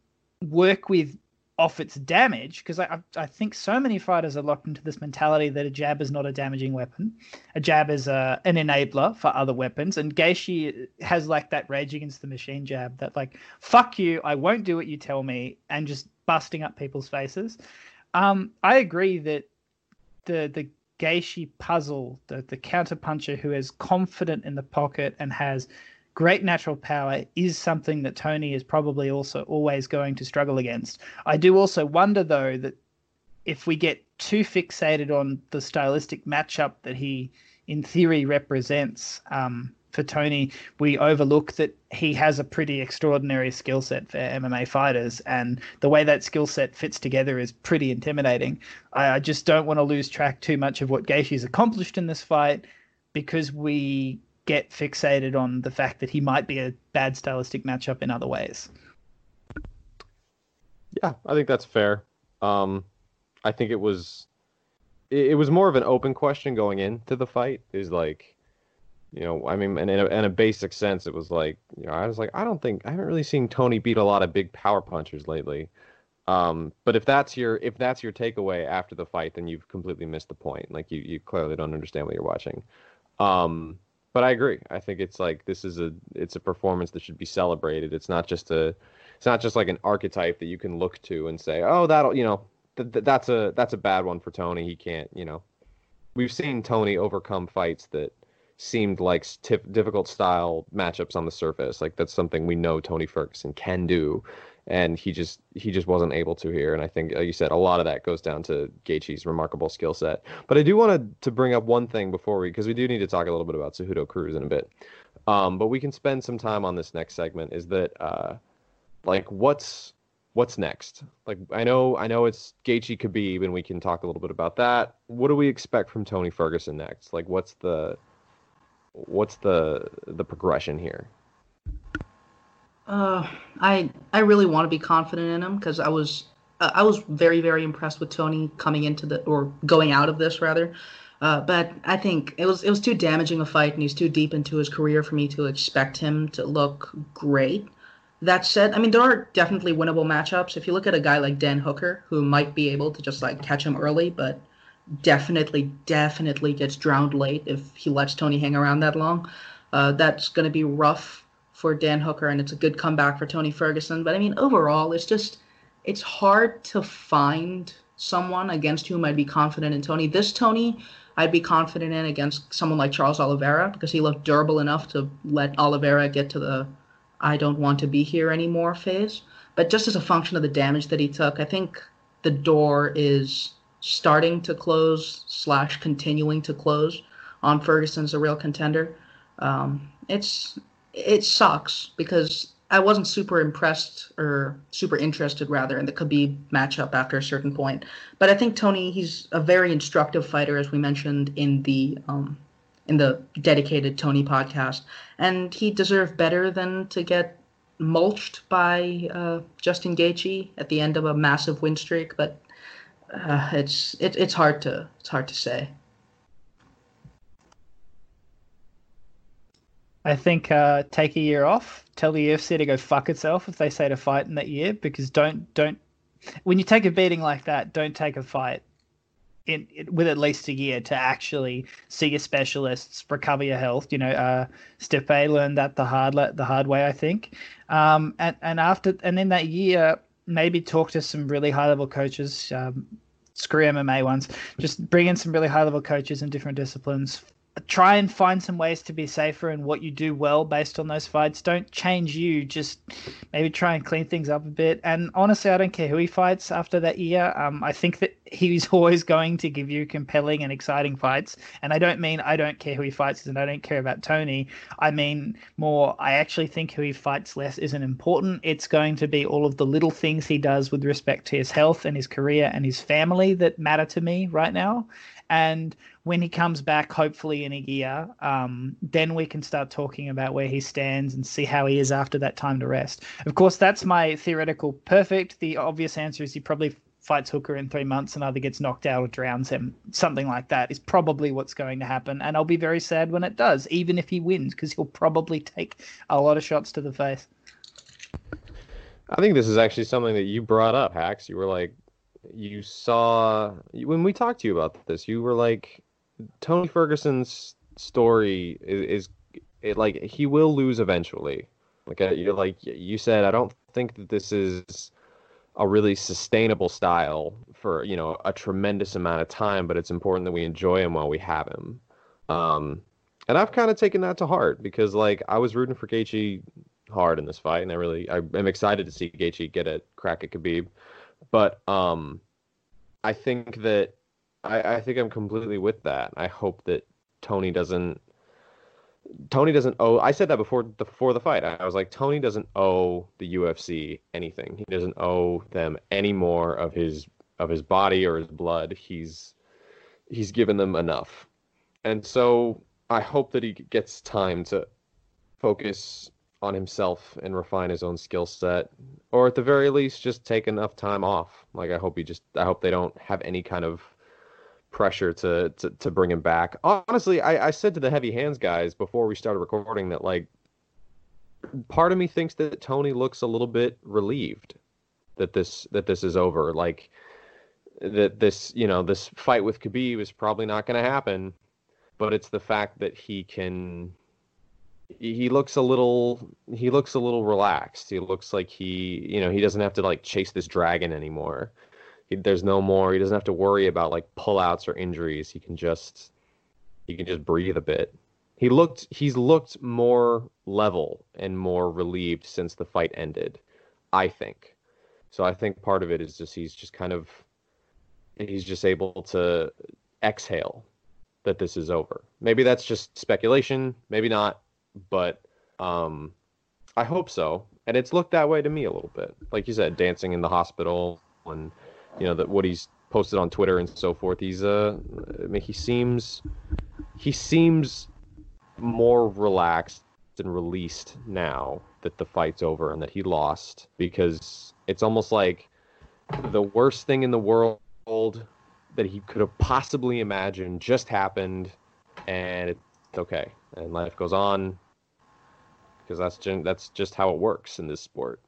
work with off its damage because I, I think so many fighters are locked into this mentality that a jab is not a damaging weapon. A jab is a, uh, an enabler for other weapons. And Gaethje has like that rage against the machine jab that like, fuck you, I won't do what you tell me, and just busting up people's faces. Um, I agree that the the Gaethje puzzle, the, the counter puncher who is confident in the pocket and has great natural power is something that Tony is probably also always going to struggle against. I do also wonder, though, that if we get too fixated on the stylistic matchup that he, in theory, represents um, for Tony, we overlook that he has a pretty extraordinary skill set for MMA fighters, and the way that skill set fits together is pretty intimidating. I, I just don't want to lose track too much of what Gaethje's accomplished in this fight because we get fixated on the fact that he might be a bad stylistic matchup in other ways. Yeah, I think that's fair. Um, I think it was it, it, was more of an open question going into the fight. Is like, you know, I mean, in a, in a basic sense, it was like, you know, I was like, I don't think I haven't really seen Tony beat a lot of big power punchers lately. Um, but if that's your if that's your takeaway after the fight, then you've completely missed the point. Like you you clearly don't understand what you're watching. Um, but I agree. I think it's like this is a it's a performance that should be celebrated. It's not just a it's not just like an archetype that you can look to and say, "Oh, that'll, you know, th- th- that's a that's a bad one for Tony. He can't, you know." We've seen Tony overcome fights that seemed like tif- difficult style matchups on the surface. Like that's something we know Tony Ferguson can do, and he just he just wasn't able to here. And I think, like you said, a lot of that goes down to Gaethje's remarkable skill set. But I do want to bring up one thing before we, because we do need to talk a little bit about Cejudo Cruz in a bit. Um, but we can spend some time on this next segment. Is that uh, like what's what's next? Like I know I know it's Gaethje Khabib, and we can talk a little bit about that. What do we expect from Tony Ferguson next? Like what's the what's the the progression here? Uh, I I really want to be confident in him because I was uh, I was very very impressed with Tony coming into the or going out of this rather. Uh, but I think it was it was too damaging a fight, and he's too deep into his career for me to expect him to look great. That said, I mean there are definitely winnable matchups. If you look at a guy like Dan Hooker, who might be able to just like catch him early, but definitely definitely gets drowned late if he lets Tony hang around that long. Uh, that's going to be rough for Dan Hooker, and it's a good comeback for Tony Ferguson. But I mean, overall, it's just it's hard to find someone against whom I'd be confident in Tony. This Tony, I'd be confident in against someone like Charles Oliveira because he looked durable enough to let Oliveira get to the I don't want to be here anymore phase. But just as a function of the damage that he took, I think the door is starting to close slash continuing to close on Ferguson's a real contender. Um, it's it sucks because I wasn't super impressed or super interested rather in the Khabib matchup after a certain point. But I think Tony, he's a very instructive fighter, as we mentioned in the um, in the dedicated Tony podcast, and he deserved better than to get mulched by uh, Justin Gaethje at the end of a massive win streak. But uh, it's it, it's hard to it's hard to say. I think uh, take a year off. Tell the UFC to go fuck itself if they say to fight in that year, because don't don't when you take a beating like that, don't take a fight in, in with at least a year to actually see your specialists, recover your health. You know, uh, Stipe learned that the hard the hard way, I think. Um, and and after and in that year, maybe talk to some really high level coaches. Um, screw MMA ones. Just bring in some really high level coaches in different disciplines try and find some ways to be safer in what you do well based on those fights. Don't change you, just maybe try and clean things up a bit. And honestly, I don't care who he fights after that year. Um, I think that *laughs* he's always going to give you compelling and exciting fights. And I don't mean I don't care who he fights and I don't care about Tony. I mean more, I actually think who he fights less isn't important. It's going to be all of the little things he does with respect to his health and his career and his family that matter to me right now. And when he comes back, hopefully in a year, um, then we can start talking about where he stands and see how he is after that time to rest. Of course, that's my theoretical perfect. The obvious answer is he probably fights Hooker in three months and either gets knocked out or drowns him. Something like that is probably what's going to happen. And I'll be very sad when it does, even if he wins, because he'll probably take a lot of shots to the face. I think this is actually something that you brought up, Hacks. You were like, you saw when we talked to you about this, you were like, Tony Ferguson's story is, is it like he will lose eventually. Like uh, you're like you said, I don't think that this is a really sustainable style for you know a tremendous amount of time, but it's important that we enjoy him while we have him. Um, and I've kind of taken that to heart because like I was rooting for Gaethje hard in this fight, and I really I am excited to see Gaethje get a crack at Khabib, but um, I think that I, I think I'm completely with that. I hope that Tony doesn't Tony doesn't owe. I said that before the before the fight. I was like, Tony doesn't owe the UFC anything. He doesn't owe them any more of his of his body or his blood. He's he's given them enough, and so I hope that he gets time to focus on himself and refine his own skill set, or at the very least, just take enough time off. Like I hope he just. I hope they don't have any kind of pressure to, to to bring him back. Honestly, I, I said to the heavy hands guys before we started recording that like part of me thinks that Tony looks a little bit relieved that this that this is over. Like that this you know this fight with Khabib is probably not going to happen, but it's the fact that he can. He looks a little. He looks a little relaxed. He looks like he, you know, he doesn't have to like chase this dragon anymore he, there's no more. He doesn't have to worry about like pullouts or injuries. He can just he can just breathe a bit, he looked he's looked more level and more relieved since the fight ended, I think. So I think part of it is just he's just kind of he's just able to exhale that this is over. Maybe that's just speculation, maybe not, but um I hope so. And it's looked that way to me a little bit. Like you said, dancing in the hospital and you know that what he's posted on Twitter and so forth. He's uh I mean he seems he seems more relaxed and released now that the fight's over and that he lost because it's almost like the worst thing in the world that he could have possibly imagined just happened and it's okay and life goes on because that's gen- that's just how it works in this sport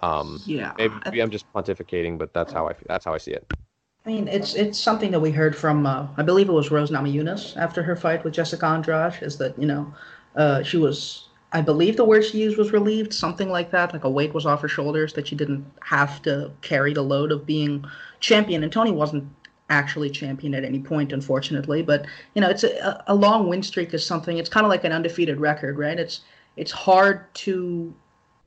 um Yeah. maybe, maybe i'm just pontificating but that's how i that's how i see it I mean, it's it's something that we heard from uh, I believe it was Rose Namajunas after her fight with Jessica Andrade. Is that you know, uh, she was I believe the word she used was relieved, something like that. Like a weight was off her shoulders that she didn't have to carry the load of being champion. And Tony wasn't actually champion at any point, unfortunately. But you know, it's a, a long win streak is something. It's kind of like an undefeated record, right? It's it's hard to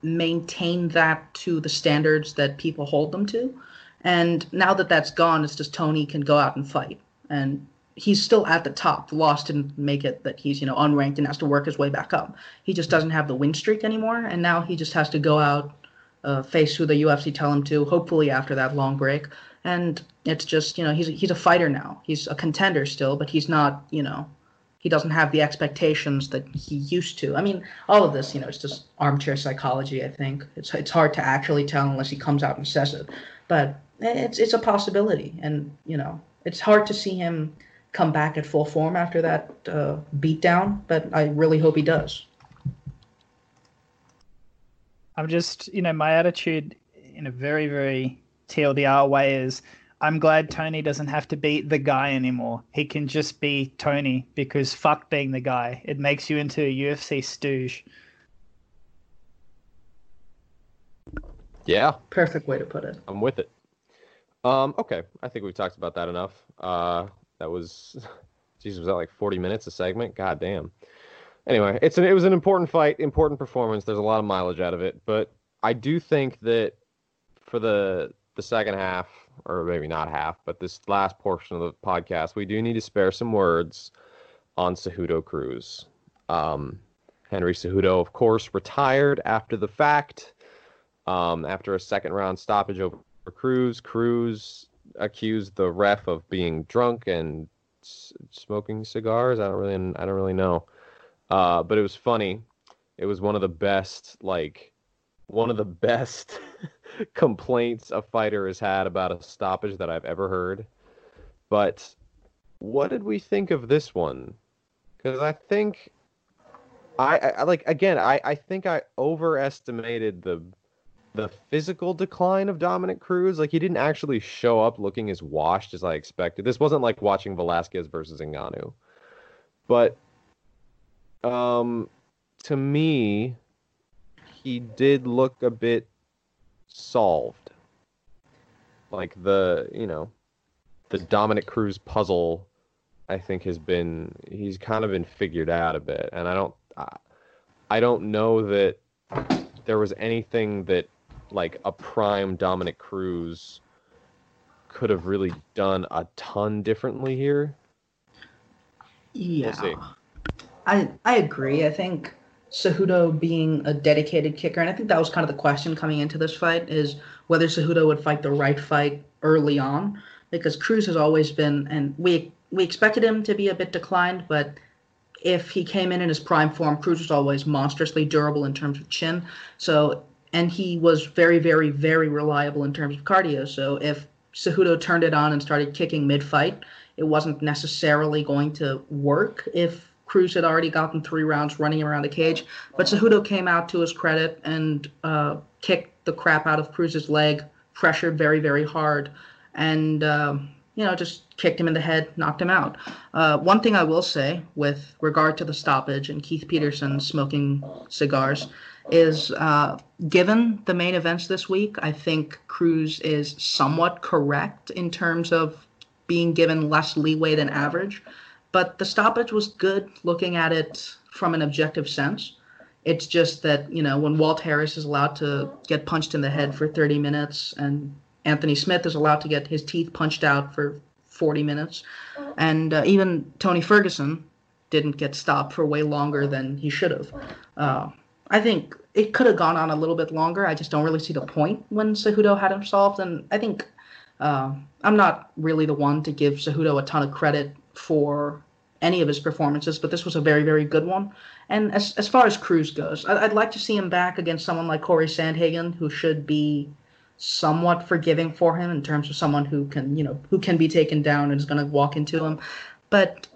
maintain that to the standards that people hold them to. And now that that's gone, it's just Tony can go out and fight. And he's still at the top. Loss didn't make it that he's, you know, unranked and has to work his way back up. He just doesn't have the win streak anymore. And now he just has to go out, uh, face who the UFC tell him to, hopefully after that long break. And it's just, you know, he's, he's a fighter now. He's a contender still, but he's not, you know, he doesn't have the expectations that he used to. I mean, all of this, you know, it's just armchair psychology. I think it's it's hard to actually tell unless he comes out and says it, but it's it's a possibility, and you know, it's hard to see him come back at full form after that uh, beatdown. But I really hope he does. I'm just, you know, my attitude in a very, very TLDR way is I'm glad Tony doesn't have to be the guy anymore. He can just be Tony because fuck being the guy. It makes you into a UFC stooge. yeah Perfect way to put it. I'm with it. Um, okay, I think we've talked about that enough. Uh, that was, *laughs* Jesus, was that like 40 minutes a segment? God damn. Anyway, it's an, it was an important fight, important performance. There's a lot of mileage out of it, but I do think that for the the second half, or maybe not half, but this last portion of the podcast, we do need to spare some words on Cejudo Cruz. Um, Henry Cejudo, of course, retired after the fact, um, after a second round stoppage over Cruz. Cruz accused the ref of being drunk and s- smoking cigars. I don't really, I don't really know. Uh, but it was funny. It was one of the best, like, one of the best *laughs* complaints a fighter has had about a stoppage that I've ever heard. But what did we think of this one? Because I think I, I like again. I I think I overestimated the the physical decline of Dominick Cruz. Like he didn't actually show up looking as washed as I expected. This wasn't like watching Velasquez versus Ngannou. But um to me he did look a bit solved. Like the, you know, the Dominick Cruz puzzle I think has been he's kind of been figured out a bit and I don't I, I don't know that there was anything that like a prime Dominick Cruz could have really done a ton differently here. Yeah. see. I I agree. I think Cejudo being a dedicated kicker, and I think that was kind of the question coming into this fight, is whether Cejudo would fight the right fight early on, because Cruz has always been, and we we expected him to be a bit declined, but if he came in in his prime form, Cruz was always monstrously durable in terms of chin. So, and he was very, very, very reliable in terms of cardio. So, if Cejudo turned it on and started kicking mid-fight, it wasn't necessarily going to work if Cruz had already gotten three rounds running around the cage. But Cejudo came out to his credit and uh, kicked the crap out of Cruz's leg, pressured very, very hard, and um, you know just kicked him in the head, knocked him out. Uh, one thing I will say with regard to the stoppage and Keith Peterson smoking cigars is uh, given the main events this week, I think Cruz is somewhat correct in terms of being given less leeway than average. But the stoppage was good looking at it from an objective sense. It's just that, you know, when Walt Harris is allowed to get punched in the head for 30 minutes and Anthony Smith is allowed to get his teeth punched out for 40 minutes, and uh, even Tony Ferguson didn't get stopped for way longer than he should have. Uh, I think it could have gone on a little bit longer. I just don't really see the point when Cejudo had him solved, and I think uh, I'm not really the one to give Cejudo a ton of credit for any of his performances, but this was a very, very good one. And as as far as Cruz goes, I, would like to see him back against someone like Cory Sandhagen, who should be somewhat forgiving for him in terms of someone who can, you know, who can be taken down and is going to walk into him. But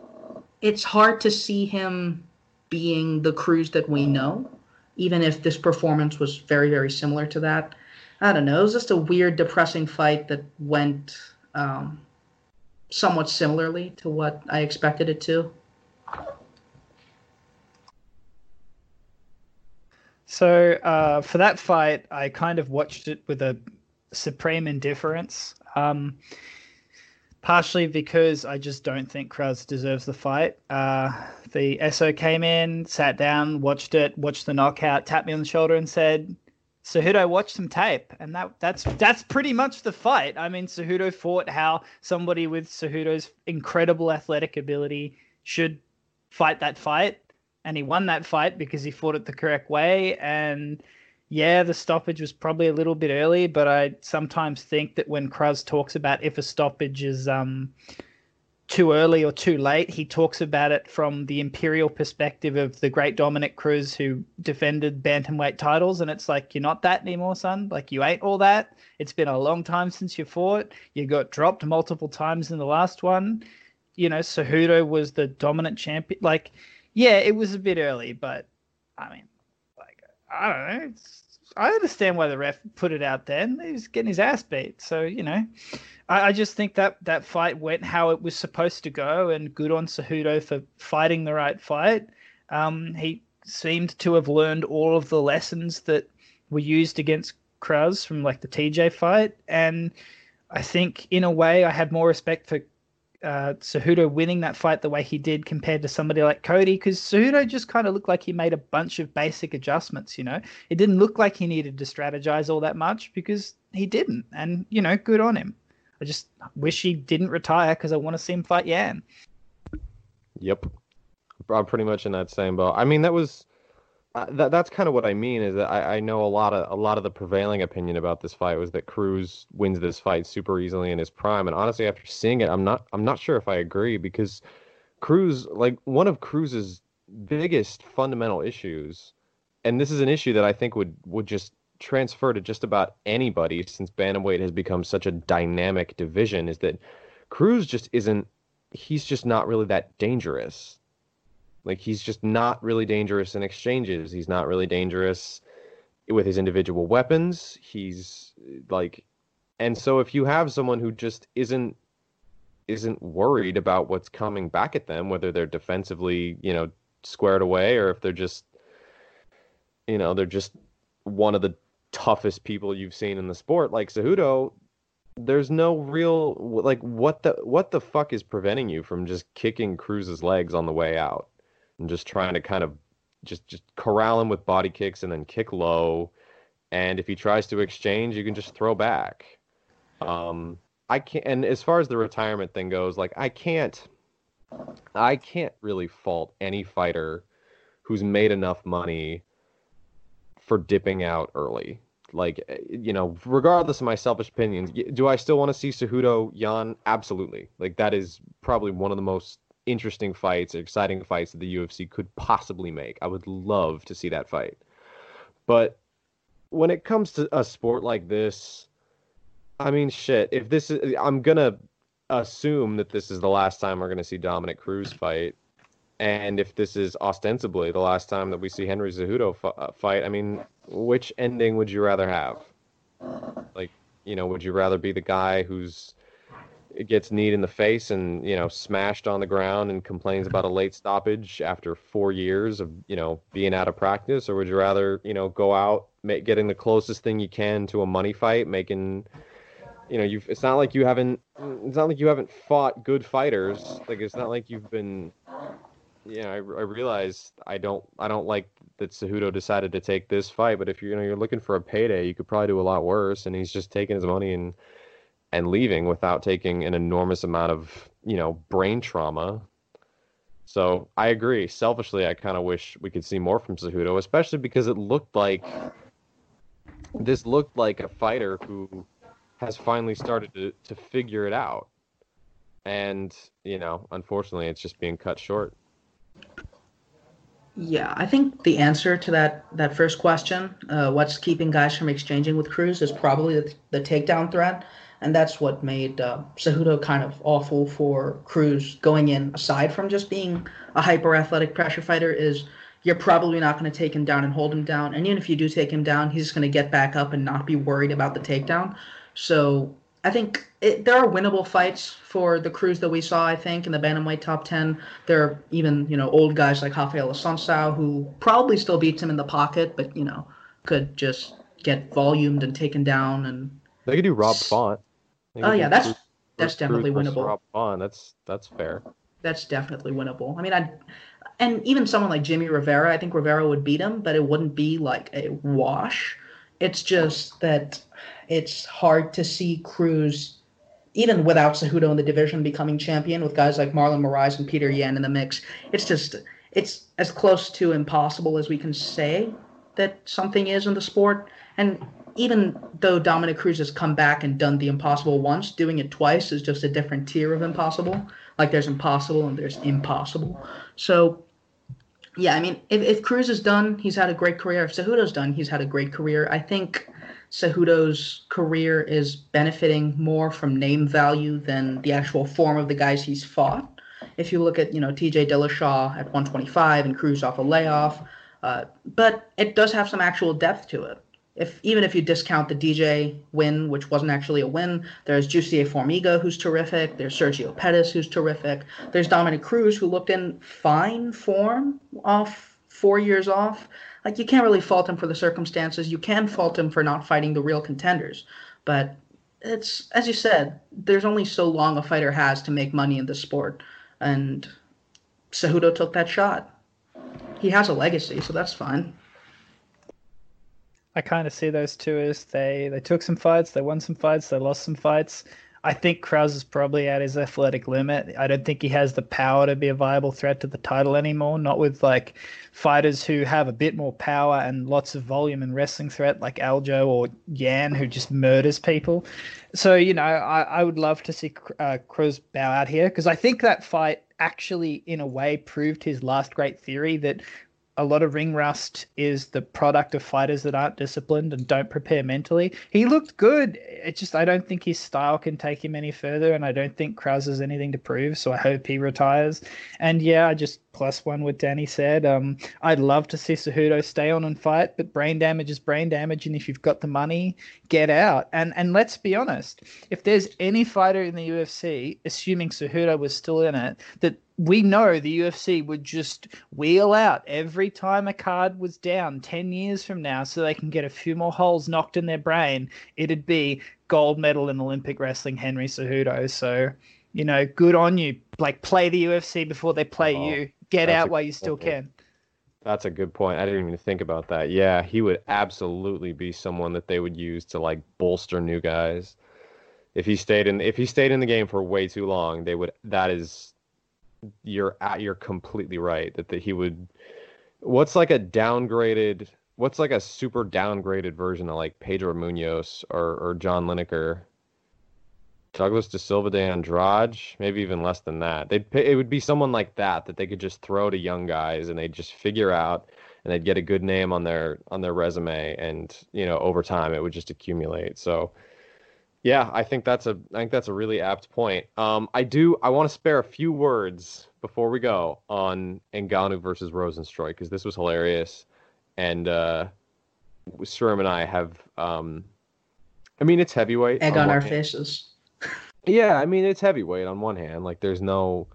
it's hard to see him being the Cruz that we know, even if this performance was very, very similar to that. I don't know. It was just a weird, depressing fight that went um, somewhat similarly to what I expected it to. So uh, for that fight, I kind of watched it with a supreme indifference. Um, partially because I just don't think Cruz deserves the fight. Uh, the SO came in, sat down, watched it, watched the knockout, tapped me on the shoulder, and said, Cejudo watched some tape, and that that's that's pretty much the fight. I mean, Cejudo fought how somebody with Cejudo's incredible athletic ability should fight that fight, and he won that fight because he fought it the correct way. And yeah, the stoppage was probably a little bit early, but I sometimes think that when Cruz talks about if a stoppage is um too early or too late. He talks about it from the imperial perspective of the great Dominick Cruz who defended bantamweight titles. And it's like, you're not that anymore, son. Like, you ain't all that. It's been a long time since you fought. You got dropped multiple times in the last one. You know, Cejudo was the dominant champion. Like, yeah, it was a bit early, but I mean, like, I don't know. It's, I understand why the ref put it out then. He was getting his ass beat. So, you know, I, I, just think that that fight went how it was supposed to go, and good on Cejudo for fighting the right fight. Um, he seemed to have learned all of the lessons that were used against Cruz from like the TJ fight, and I think in a way I had more respect for uh, Cejudo winning that fight the way he did compared to somebody like Cody, because Cejudo just kind of looked like he made a bunch of basic adjustments. You know, it didn't look like he needed to strategize all that much because he didn't, and you know, good on him. I just wish he didn't retire because I want to see him fight Yan. Yep, I'm pretty much in that same boat. I mean, that was that. That's kind of what I mean. Is that I, I know a lot of a lot of the prevailing opinion about this fight was that Cruz wins this fight super easily in his prime. And honestly, after seeing it, I'm not I'm not sure if I agree because Cruz, like one of Cruz's biggest fundamental issues, and this is an issue that I think would would just transfer to just about anybody since bantamweight has become such a dynamic division is that Cruz just isn't he's just not really that dangerous. Like he's just not really dangerous in exchanges. He's not really dangerous with his individual weapons. He's like and so if you have someone who just isn't isn't worried about what's coming back at them, whether they're defensively, you know, squared away or if they're just you know, they're just one of the toughest people you've seen in the sport like Cejudo, there's no real like what the what the fuck is preventing you from just kicking Cruz's legs on the way out and just trying to kind of just just corral him with body kicks and then kick low and if he tries to exchange you can just throw back um I can't and as far as the retirement thing goes like I can't I can't really fault any fighter who's made enough money for dipping out early. Like, you know, regardless of my selfish opinions, do I still want to see Cejudo Yan? Absolutely. Like, that is probably one of the most interesting fights, exciting fights that the UFC could possibly make. I would love to see that fight. But when it comes to a sport like this, I mean, shit, if this is, I'm to assume that this is the last time we're to see Dominick Cruz fight. And if this is ostensibly the last time that we see Henry Cejudo f- uh, fight, I mean, which ending would you rather have? Like, you know, would you rather be the guy who's gets kneed in the face and you know smashed on the ground and complains about a late stoppage after four years of you know being out of practice, or would you rather you know go out make, getting the closest thing you can to a money fight, making you know, you've it's not like you haven't it's not like you haven't fought good fighters. Like it's not like you've been you know, I, I realize I don't I don't like that Cejudo decided to take this fight, but if you're you know you're looking for a payday, you could probably do a lot worse and he's just taking his money and and leaving without taking an enormous amount of, you know, brain trauma. So I agree. Selfishly, I kind of wish we could see more from Cejudo, especially because it looked like this looked like a fighter who has finally started to, to figure it out. And, you know, unfortunately, it's just being cut short. Yeah, I think the answer to that that first question, uh, what's keeping guys from exchanging with Cruz, is probably the, the takedown threat, and that's what made uh, Cejudo kind of awful for Cruz going in. Aside from just being a hyper athletic pressure fighter, is you're probably not going to take him down and hold him down, and even if you do take him down, he's going to get back up and not be worried about the takedown. So I think it, there are winnable fights for the Cruz that we saw. I think in the bantamweight top ten, there are even you know old guys like Rafael Assunção who probably still beats him in the pocket, but you know could just get volumed and taken down. And they could do Rob Font. Oh yeah, that's that's definitely winnable. That's that's fair. That's definitely winnable. I mean, I and even someone like Jimmy Rivera, I think Rivera would beat him, but it wouldn't be like a wash. It's just that it's hard to see Cruz, even without Cejudo in the division, becoming champion with guys like Marlon Moraes and Peter Yan in the mix. It's just it's as close to impossible as we can say that something is in the sport. And even though Dominick Cruz has come back and done the impossible once, doing it twice is just a different tier of impossible. Like there's impossible and there's impossible. So yeah, I mean, if, if Cruz is done, he's had a great career. If Cejudo's done, he's had a great career. I think Cejudo's career is benefiting more from name value than the actual form of the guys he's fought. If you look at, you know, TJ Dillashaw at 125 and Cruz off a layoff, uh, but it does have some actual depth to it. If even if you discount the DJ win, which wasn't actually a win, there's Jussier Formiga who's terrific. There's Sergio Pettis who's terrific. There's Dominick Cruz who looked in fine form off four years off like you can't really fault him for the circumstances. You can fault him for not fighting the real contenders, but it's as you said, there's only so long a fighter has to make money in the sport, and Cejudo took that shot. He has a legacy, so that's fine. I kind of see those two as they they took some fights, they won some fights, they lost some fights. I think Cruz is probably at his athletic limit. I don't think he has the power to be a viable threat to the title anymore. Not with like fighters who have a bit more power and lots of volume and wrestling threat, like Aljo or Yan, who just murders people. So you know, I, I would love to see uh, bow out here because I think that fight actually, in a way, proved his last great theory that a lot of ring rust is the product of fighters that aren't disciplined and don't prepare mentally. He looked good. It's just I don't think his style can take him any further, and I don't think Cruz has anything to prove. So I hope he retires. And yeah, I just plus one what Danny said. Um, I'd love to see Cejudo stay on and fight, but brain damage is brain damage, and if you've got the money, get out. And and let's be honest, if there's any fighter in the UFC, assuming Cejudo was still in it, that we know the UFC would just wheel out every time a card was down 10 years from now so they can get a few more holes knocked in their brain. It'd be gold medal in Olympic wrestling, Henry Cejudo. So, you know, good on you. Like, play the UFC before they play oh, you. Get out while you still can. That's a good point. I didn't even think about that. Yeah, he would absolutely be someone that they would use to like bolster new guys. If he stayed in if he stayed in the game for way too long, they would that is you're at, you're completely right that, that he would what's like a downgraded what's like a super downgraded version of like Pedro Munhoz or or John Lineker Douglas De Silva de Andrade, maybe even less than that. They'd pay, it would be someone like that that they could just throw to young guys and they'd just figure out and they'd get a good name on their on their resume and you know over time it would just accumulate. So yeah, I think that's a I think that's a really apt point. Um, I do I want to spare a few words before we go on Ngannou versus Rozenstruik because this was hilarious, and uh, Sherm and I have um, I mean it's heavyweight. Egg on, on our hand. faces. *laughs* Yeah, I mean it's heavyweight on one hand. Like there's no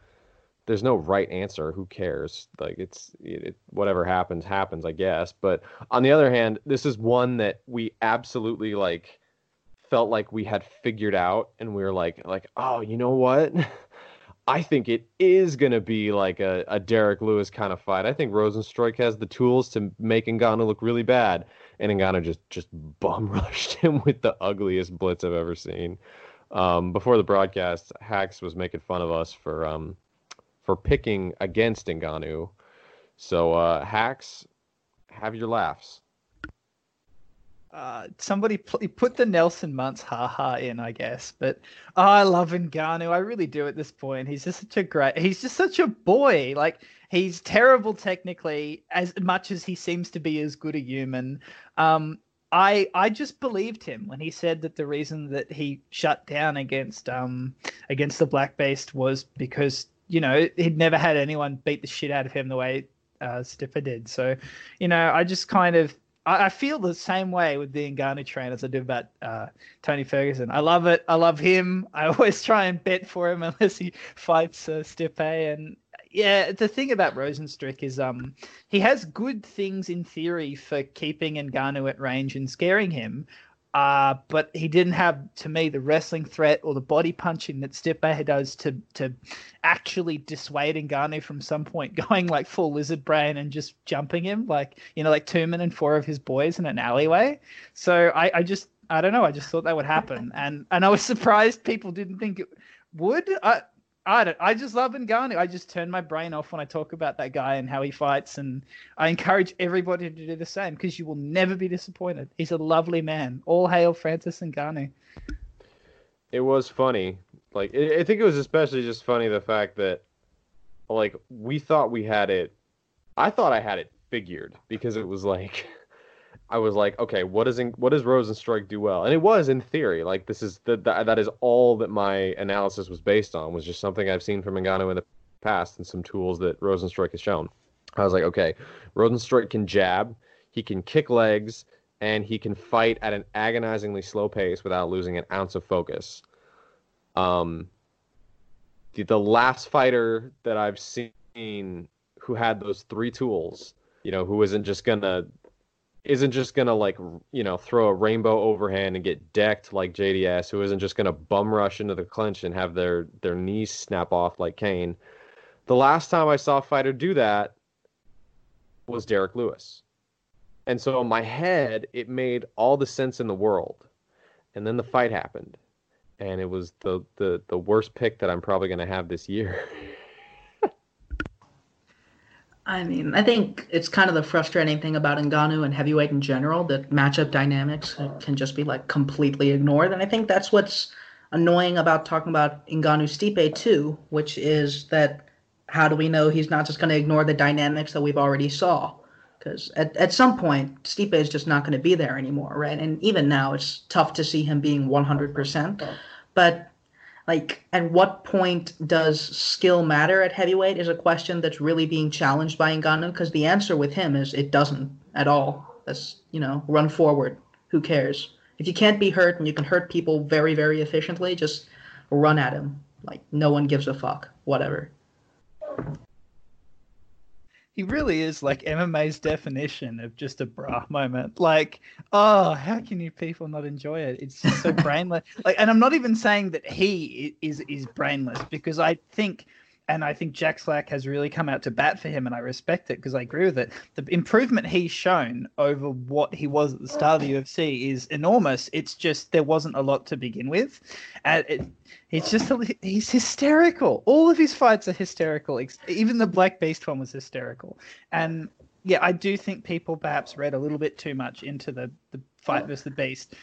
there's no right answer. Who cares? Like it's it, whatever happens happens, I guess. But on the other hand, this is one that we absolutely like felt like we had figured out, and we were like, like, oh, you know what? *laughs* I think it is gonna be like a, a Derrick Lewis kind of fight. I think Rozenstruik has the tools to make Ngannou look really bad, and Ngannou just just *laughs* bum rushed him with the ugliest blitz I've ever seen. Um, before the broadcast, Hacks was making fun of us for um, for picking against Ngannou. So uh, Hax, have your laughs. Uh, somebody pl- put the Nelson Muntz haha in, I guess. But oh, I love Ngannou. I really do at this point. He's just such a great. He's just such a boy. Like he's terrible technically, as much as he seems to be as good a human. Um, I I just believed him when he said that the reason that he shut down against um against the Black Beast was because you know he'd never had anyone beat the shit out of him the way uh, Stipe did. So, you know, I just kind of I, I feel the same way with the Ngannou train as I do about uh, Tony Ferguson. I love it. I love him. I *laughs* always try and bet for him unless he fights uh, Stipe. And yeah, the thing about Rozenstruik is um he has good things in theory for keeping Ngannou at range and scaring him. Uh, but he didn't have, to me, the wrestling threat or the body punching that Stipe does to to actually dissuade Ngannou from some point *laughs* going like full lizard brain and just jumping him, like you know, like Turman and four of his boys in an alleyway. So I, I just, I don't know, I just thought that would happen, and and I was *laughs* surprised people didn't think it would. I, I. I just love Ngannou. I just turn my brain off when I talk about that guy and how he fights, and I encourage everybody to do the same because you will never be disappointed. He's a lovely man. All hail Francis Ngannou. It was funny. Like I think it was especially just funny the fact that, like, we thought we had it. I thought I had it figured because it was like. I was like, okay, what does what does Rozenstruik do well? And it was in theory, like this is the, the, that is all that my analysis was based on was just something I've seen from Ngannou in the past and some tools that Rozenstruik has shown. I was like, okay, Rozenstruik can jab, he can kick legs, and he can fight at an agonizingly slow pace without losing an ounce of focus. Um, the, the last fighter that I've seen who had those three tools, you know, who isn't just gonna isn't just gonna like you know throw a rainbow overhand and get decked like JDS, who isn't just gonna bum rush into the clinch and have their their knees snap off like Cain. The last time I saw a fighter do that was Derrick Lewis, and so in my head it made all the sense in the world, and then the fight happened, and it was the the the worst pick that I'm probably gonna have this year. *laughs* I mean, I think it's kind of the frustrating thing about Ngannou and heavyweight in general that matchup dynamics can just be like completely ignored, and I think that's what's annoying about talking about Ngannou Stipe too, which is that how do we know he's not just going to ignore the dynamics that we've already saw? Because at, at some point, Stipe is just not going to be there anymore, right? And even now, it's tough to see him being 100%. But like at what point does skill matter at heavyweight is a question that's really being challenged by Ngannou because the answer with him is it doesn't at all. That's you know run forward. Who cares? If you can't be hurt and you can hurt people very very efficiently, just run at him. Like no one gives a fuck. Whatever he really is like MMA's definition of just a bra moment. Like, oh, how can you people not enjoy it? It's just so *laughs* brainless. Like, and I'm not even saying that he is is brainless because I think and I think Jack Slack has really come out to bat for him, and I respect it because I agree with it. The improvement he's shown over what he was at the start of the UFC is enormous. It's just there wasn't a lot to begin with, and it, it's just he's hysterical. All of his fights are hysterical. Even the Black Beast one was hysterical, and yeah, I do think people perhaps read a little bit too much into the the fight versus the Beast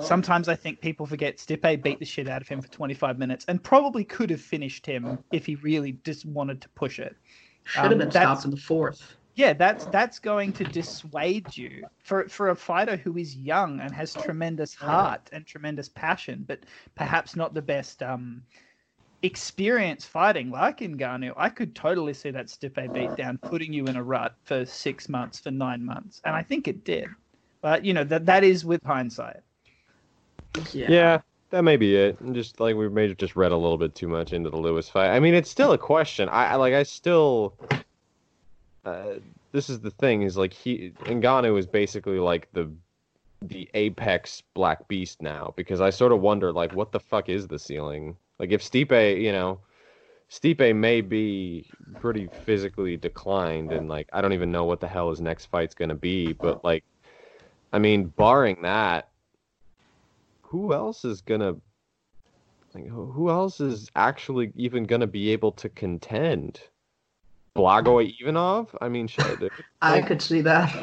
Sometimes I think people forget Stipe beat the shit out of him for 25 minutes and probably could have finished him if he really just wanted to push it. Should have um, been stopped in the fourth. Yeah, that's that's going to dissuade you for for a fighter who is young and has tremendous heart and tremendous passion, but perhaps not the best um, experience fighting like Ngannou. I could totally see that Stipe beat down putting you in a rut for six months, for nine months, and I think it did. But you know that that is with hindsight. Yeah. yeah, that may be it. Just like we may have just read a little bit too much into the Lewis fight. I mean, it's still a question. I, I like. I still. Uh, this is the thing. Is like he Ngannou is basically like the the apex Black Beast now because I sort of wonder like what the fuck is the ceiling? Like if Stipe, you know, Stipe may be pretty physically declined and like I don't even know what the hell his next fight's gonna be, but like I mean, barring that, who else is gonna like who else is actually even gonna be able to contend? Blagoy Ivanov? I mean, shit. dude. *laughs* I could see that.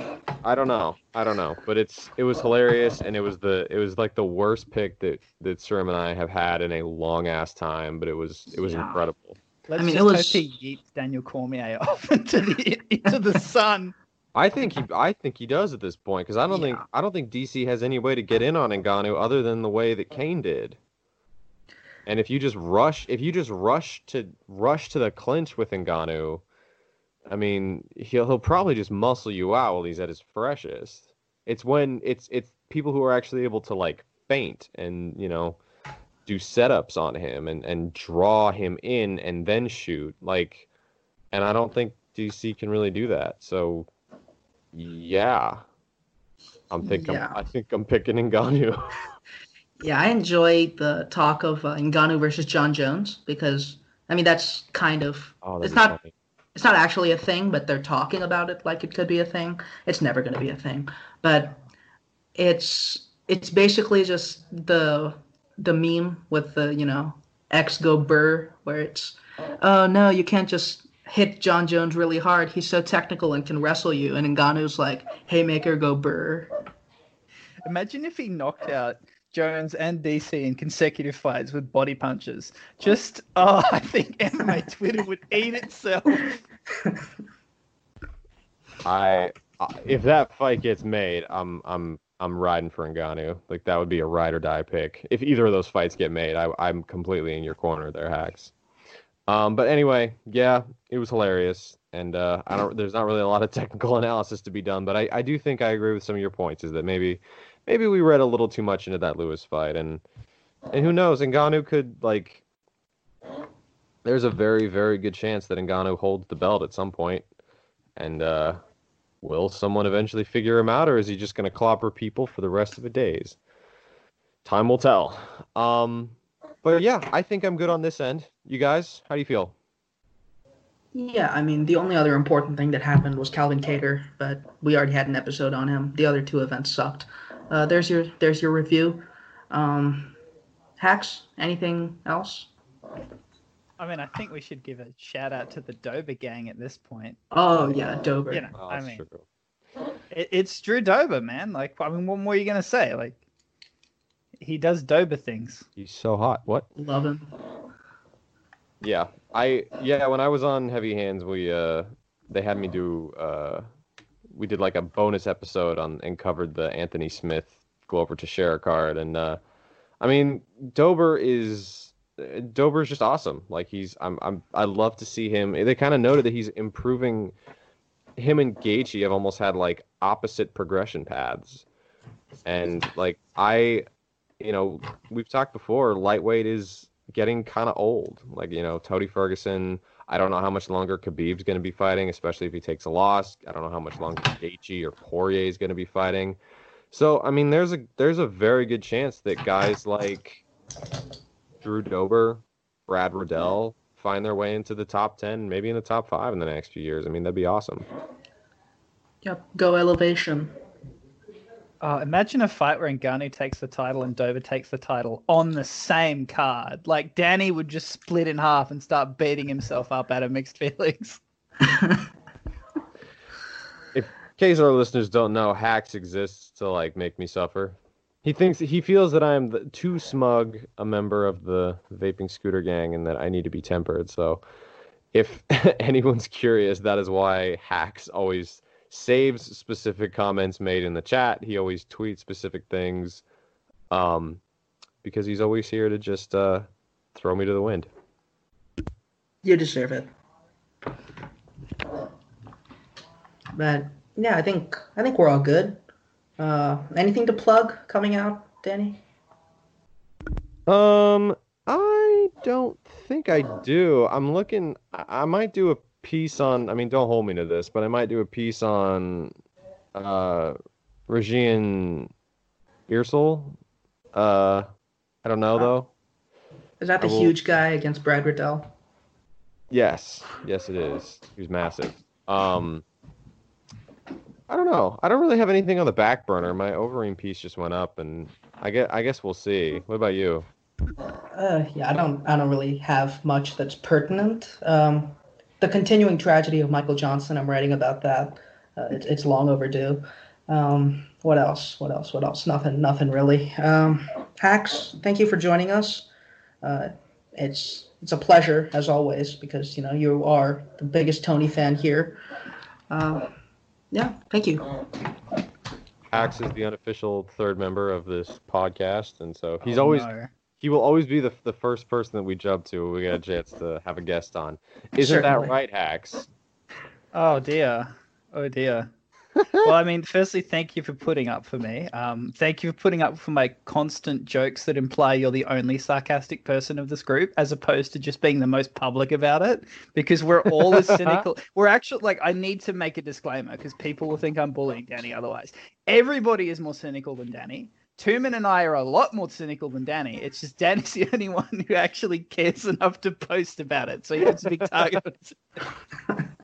I don't know. I don't know. But it's it was hilarious and it was the it was like the worst pick that that Sherm and I have had in a long ass time, but it was it was Yeah. incredible. Let's I mean, just it hope was- he yeets Daniel Cormier *laughs* off into the into the sun. I think he I think he does at this point because I don't think I don't think DC has any way to get in on Ngannou other than the way that Cain did. And if you just rush if you just rush to rush to the clinch with Ngannou, I mean, he'll he'll probably just muscle you out while he's at his freshest. It's when it's it's people who are actually able to like feint and, you know, do setups on him and and draw him in and then shoot. Like and I don't think DC can really do that. So yeah. I'm thinking Yeah. I think I'm picking Ngannou. *laughs* Yeah, I enjoy the talk of uh, Ngannou versus Jon Jones because I mean that's kind of Oh, It's not- funny. It's not actually a thing, but they're talking about it like it could be a thing. It's never going to be a thing, but it's it's basically just the the meme with the you know X go burr where it's oh no you can't just hit Jon Jones really hard. He's so technical and can wrestle you. And Ngannou's like haymaker go burr. Imagine if he knocked out Jones and DC in consecutive fights with body punches. Just oh, *laughs* I think MMA Twitter would eat itself. *laughs* I I- if that fight gets made, I'm I'm I'm riding for Ngannou. Like that would be a ride or die pick. If either of those fights get made, I, I'm completely in your corner there, Hacks. Um, but anyway, yeah, it was hilarious, and uh, I don't. There's not really a lot of *laughs* technical analysis to be done, but I, I do think I agree with some of your points. Is that maybe maybe we read a little too much into that Lewis fight, and and who knows, Ngannou could like. There's a very very good chance that Ngannou holds the belt at some point, and uh, will someone eventually figure him out, or is he just going to clobber people for the rest of the days? Time will tell. Um, but yeah, I think I'm good on this end. You guys, how do you feel? yeah I mean the only other important thing that happened was Calvin Kattar but we already had an episode on him the other two events sucked uh, there's your there's your review um, hacks anything else I mean, I think we should give a shout out to the Dober gang at this point. oh yeah Dober You know, Oh, I mean, it, it's Drew Dober, man. Like, I mean, what more are you gonna say? Like, he does Dober things. He's so hot. What? love him Yeah, I yeah. When I was on Heavy Hands, we uh they had me do uh we did like a bonus episode on and covered the Anthony Smith Glover Teixeira card and uh I mean Dober is uh, Dober's just awesome. Like he's I'm I'm I love to see him. They kind of noted that he's improving. Him and Gaethje have almost had like opposite progression paths, and like I, you know, we've talked before. Lightweight is getting kind of old. Like you know, Tony Ferguson. I don't know how much longer Khabib's going to be fighting, especially if he takes a loss. I don't know how much longer Gaethje or Poirier is going to be fighting. So I mean, there's a there's a very good chance that guys like Drew Dober, Brad Riddell find their way into the top ten, maybe in the top five in the next few years. I mean, that'd be awesome. yep go elevation Uh, imagine a fight where Ngannou takes the title and Dober takes the title on the same card. Like Danny would just split in half and start beating himself up out of mixed *laughs* feelings. if our listeners don't know, Hacks exists to like make me suffer. He thinks he feels that I am the, too smug a member of the vaping scooter gang and that I need to be tempered. So, if *laughs* anyone's curious, that is why Hacks always saves specific comments made in the chat. He always tweets specific things, um, because he's always here to just uh, throw me to the wind. you deserve it but yeah i think i think we're all good uh anything to plug coming out danny Um, I don't think I do. I'm looking. I I might do a piece on. I mean, don't hold me to this, but I might do a piece on uh, Regian Eersel. Uh, I don't know though. Is that the will- huge guy against Brad Riddell? Yes, yes, it is. He was massive. Um, I don't know. I don't really have anything on the back burner. My Overeem piece just went up, and I guess I guess we'll see. What about you? Uh, yeah, I don't, I don't really have much that's pertinent. Um, the continuing tragedy of Michael Johnson. I'm writing about that. Uh, it's, it's long overdue. Um, what else? What else? What else? Nothing. Nothing really. Um, Hacks, thank you for joining us. Uh, it's it's a pleasure as always because you know you are the biggest Tony fan here. Uh, yeah, thank you. Axe is the unofficial third member of this podcast, and so he's Oh, always no. He will always be the the first person that we jump to. when We get a chance to have a guest on. Isn't Certainly. that right, Hacks? Oh dear. Oh dear. *laughs* well, I mean, firstly, thank you for putting up for me. Um, thank you for putting up for my constant jokes that imply you're the only sarcastic person of this group, as opposed to just being the most public about it. Because we're all as *laughs* cynical. We're actually like, I need to make a disclaimer because people will think I'm bullying Danny otherwise. Everybody is more cynical than Danny. Tuman and I are a lot more cynical than Danny. It's just Danny's the only one who actually cares enough to post about it. So he gets a big target. I'm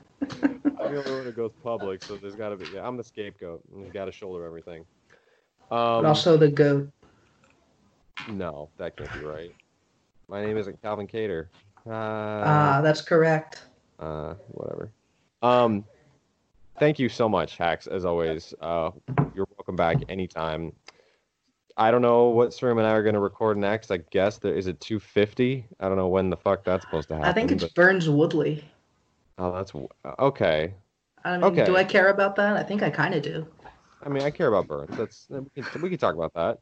the only one who goes public, so there's got to be. Yeah, I'm the scapegoat. and He's got to shoulder everything. Um, But also the goat. no, that can't be right. My name isn't Calvin Kattar. Uh, Ah, that's correct. uh, whatever. Um, thank you so much, Hacks. As always, uh, you're welcome back anytime. I don't know what Sherm and I are going to record next. I guess there is it 250. I don't know when the fuck that's supposed to happen. I think it's but- Burns Woodley. oh, that's uh, okay. I mean, Okay. do I care about that? I think I kind of do. I mean, I care about Burns. That's we can, we can talk about that.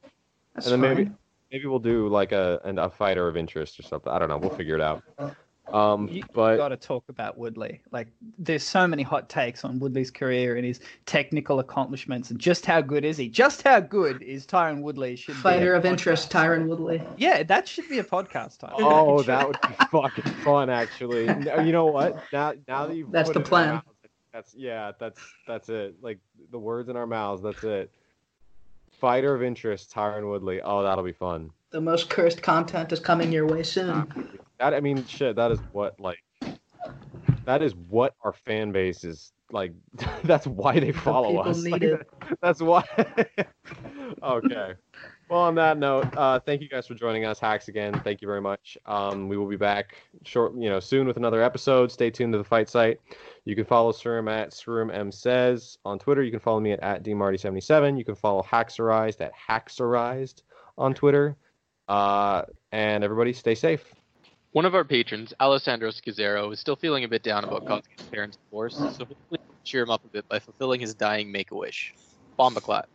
That's and then maybe fine. maybe we'll do like a a fighter of interest or something. I don't know. We'll figure it out. Um, You but got to talk about Woodley. Like, there's so many hot takes on Woodley's career and his technical accomplishments, and just how good is he? Just how good is Tyron Woodley? Should be Fighter a of interest, podcast. Tyron Woodley. Yeah, that should be a podcast title. *laughs* oh, that would be fucking fun. Actually, No, you know what? Now now that you That's the plan. that's yeah. That's that's it. Like the words in our mouths. That's it. Fighter of interest, Tyron Woodley. Oh, that'll be fun. The most cursed content is coming your way soon. That I mean, shit. That is what like. That is what our fan base is like. *laughs* That's why they follow people us. *laughs* need Like, it. *laughs* That's why. okay. Well, on that note, uh, thank you guys for joining us, Hacks again. Thank you very much. Um, we will be back short, you know, soon with another episode. Stay tuned to the fight site. You can follow Sherm at Serum M says on Twitter. You can follow me at, at dmarty77. You can follow Haxxorized at Haxxorized on Twitter. Uh, and everybody, stay safe. One of our patrons, Alessandro Schizzero, is still feeling a bit down about causing his parents divorce, so hopefully cheer him up a bit by fulfilling his dying make-a-wish. Bombaclat.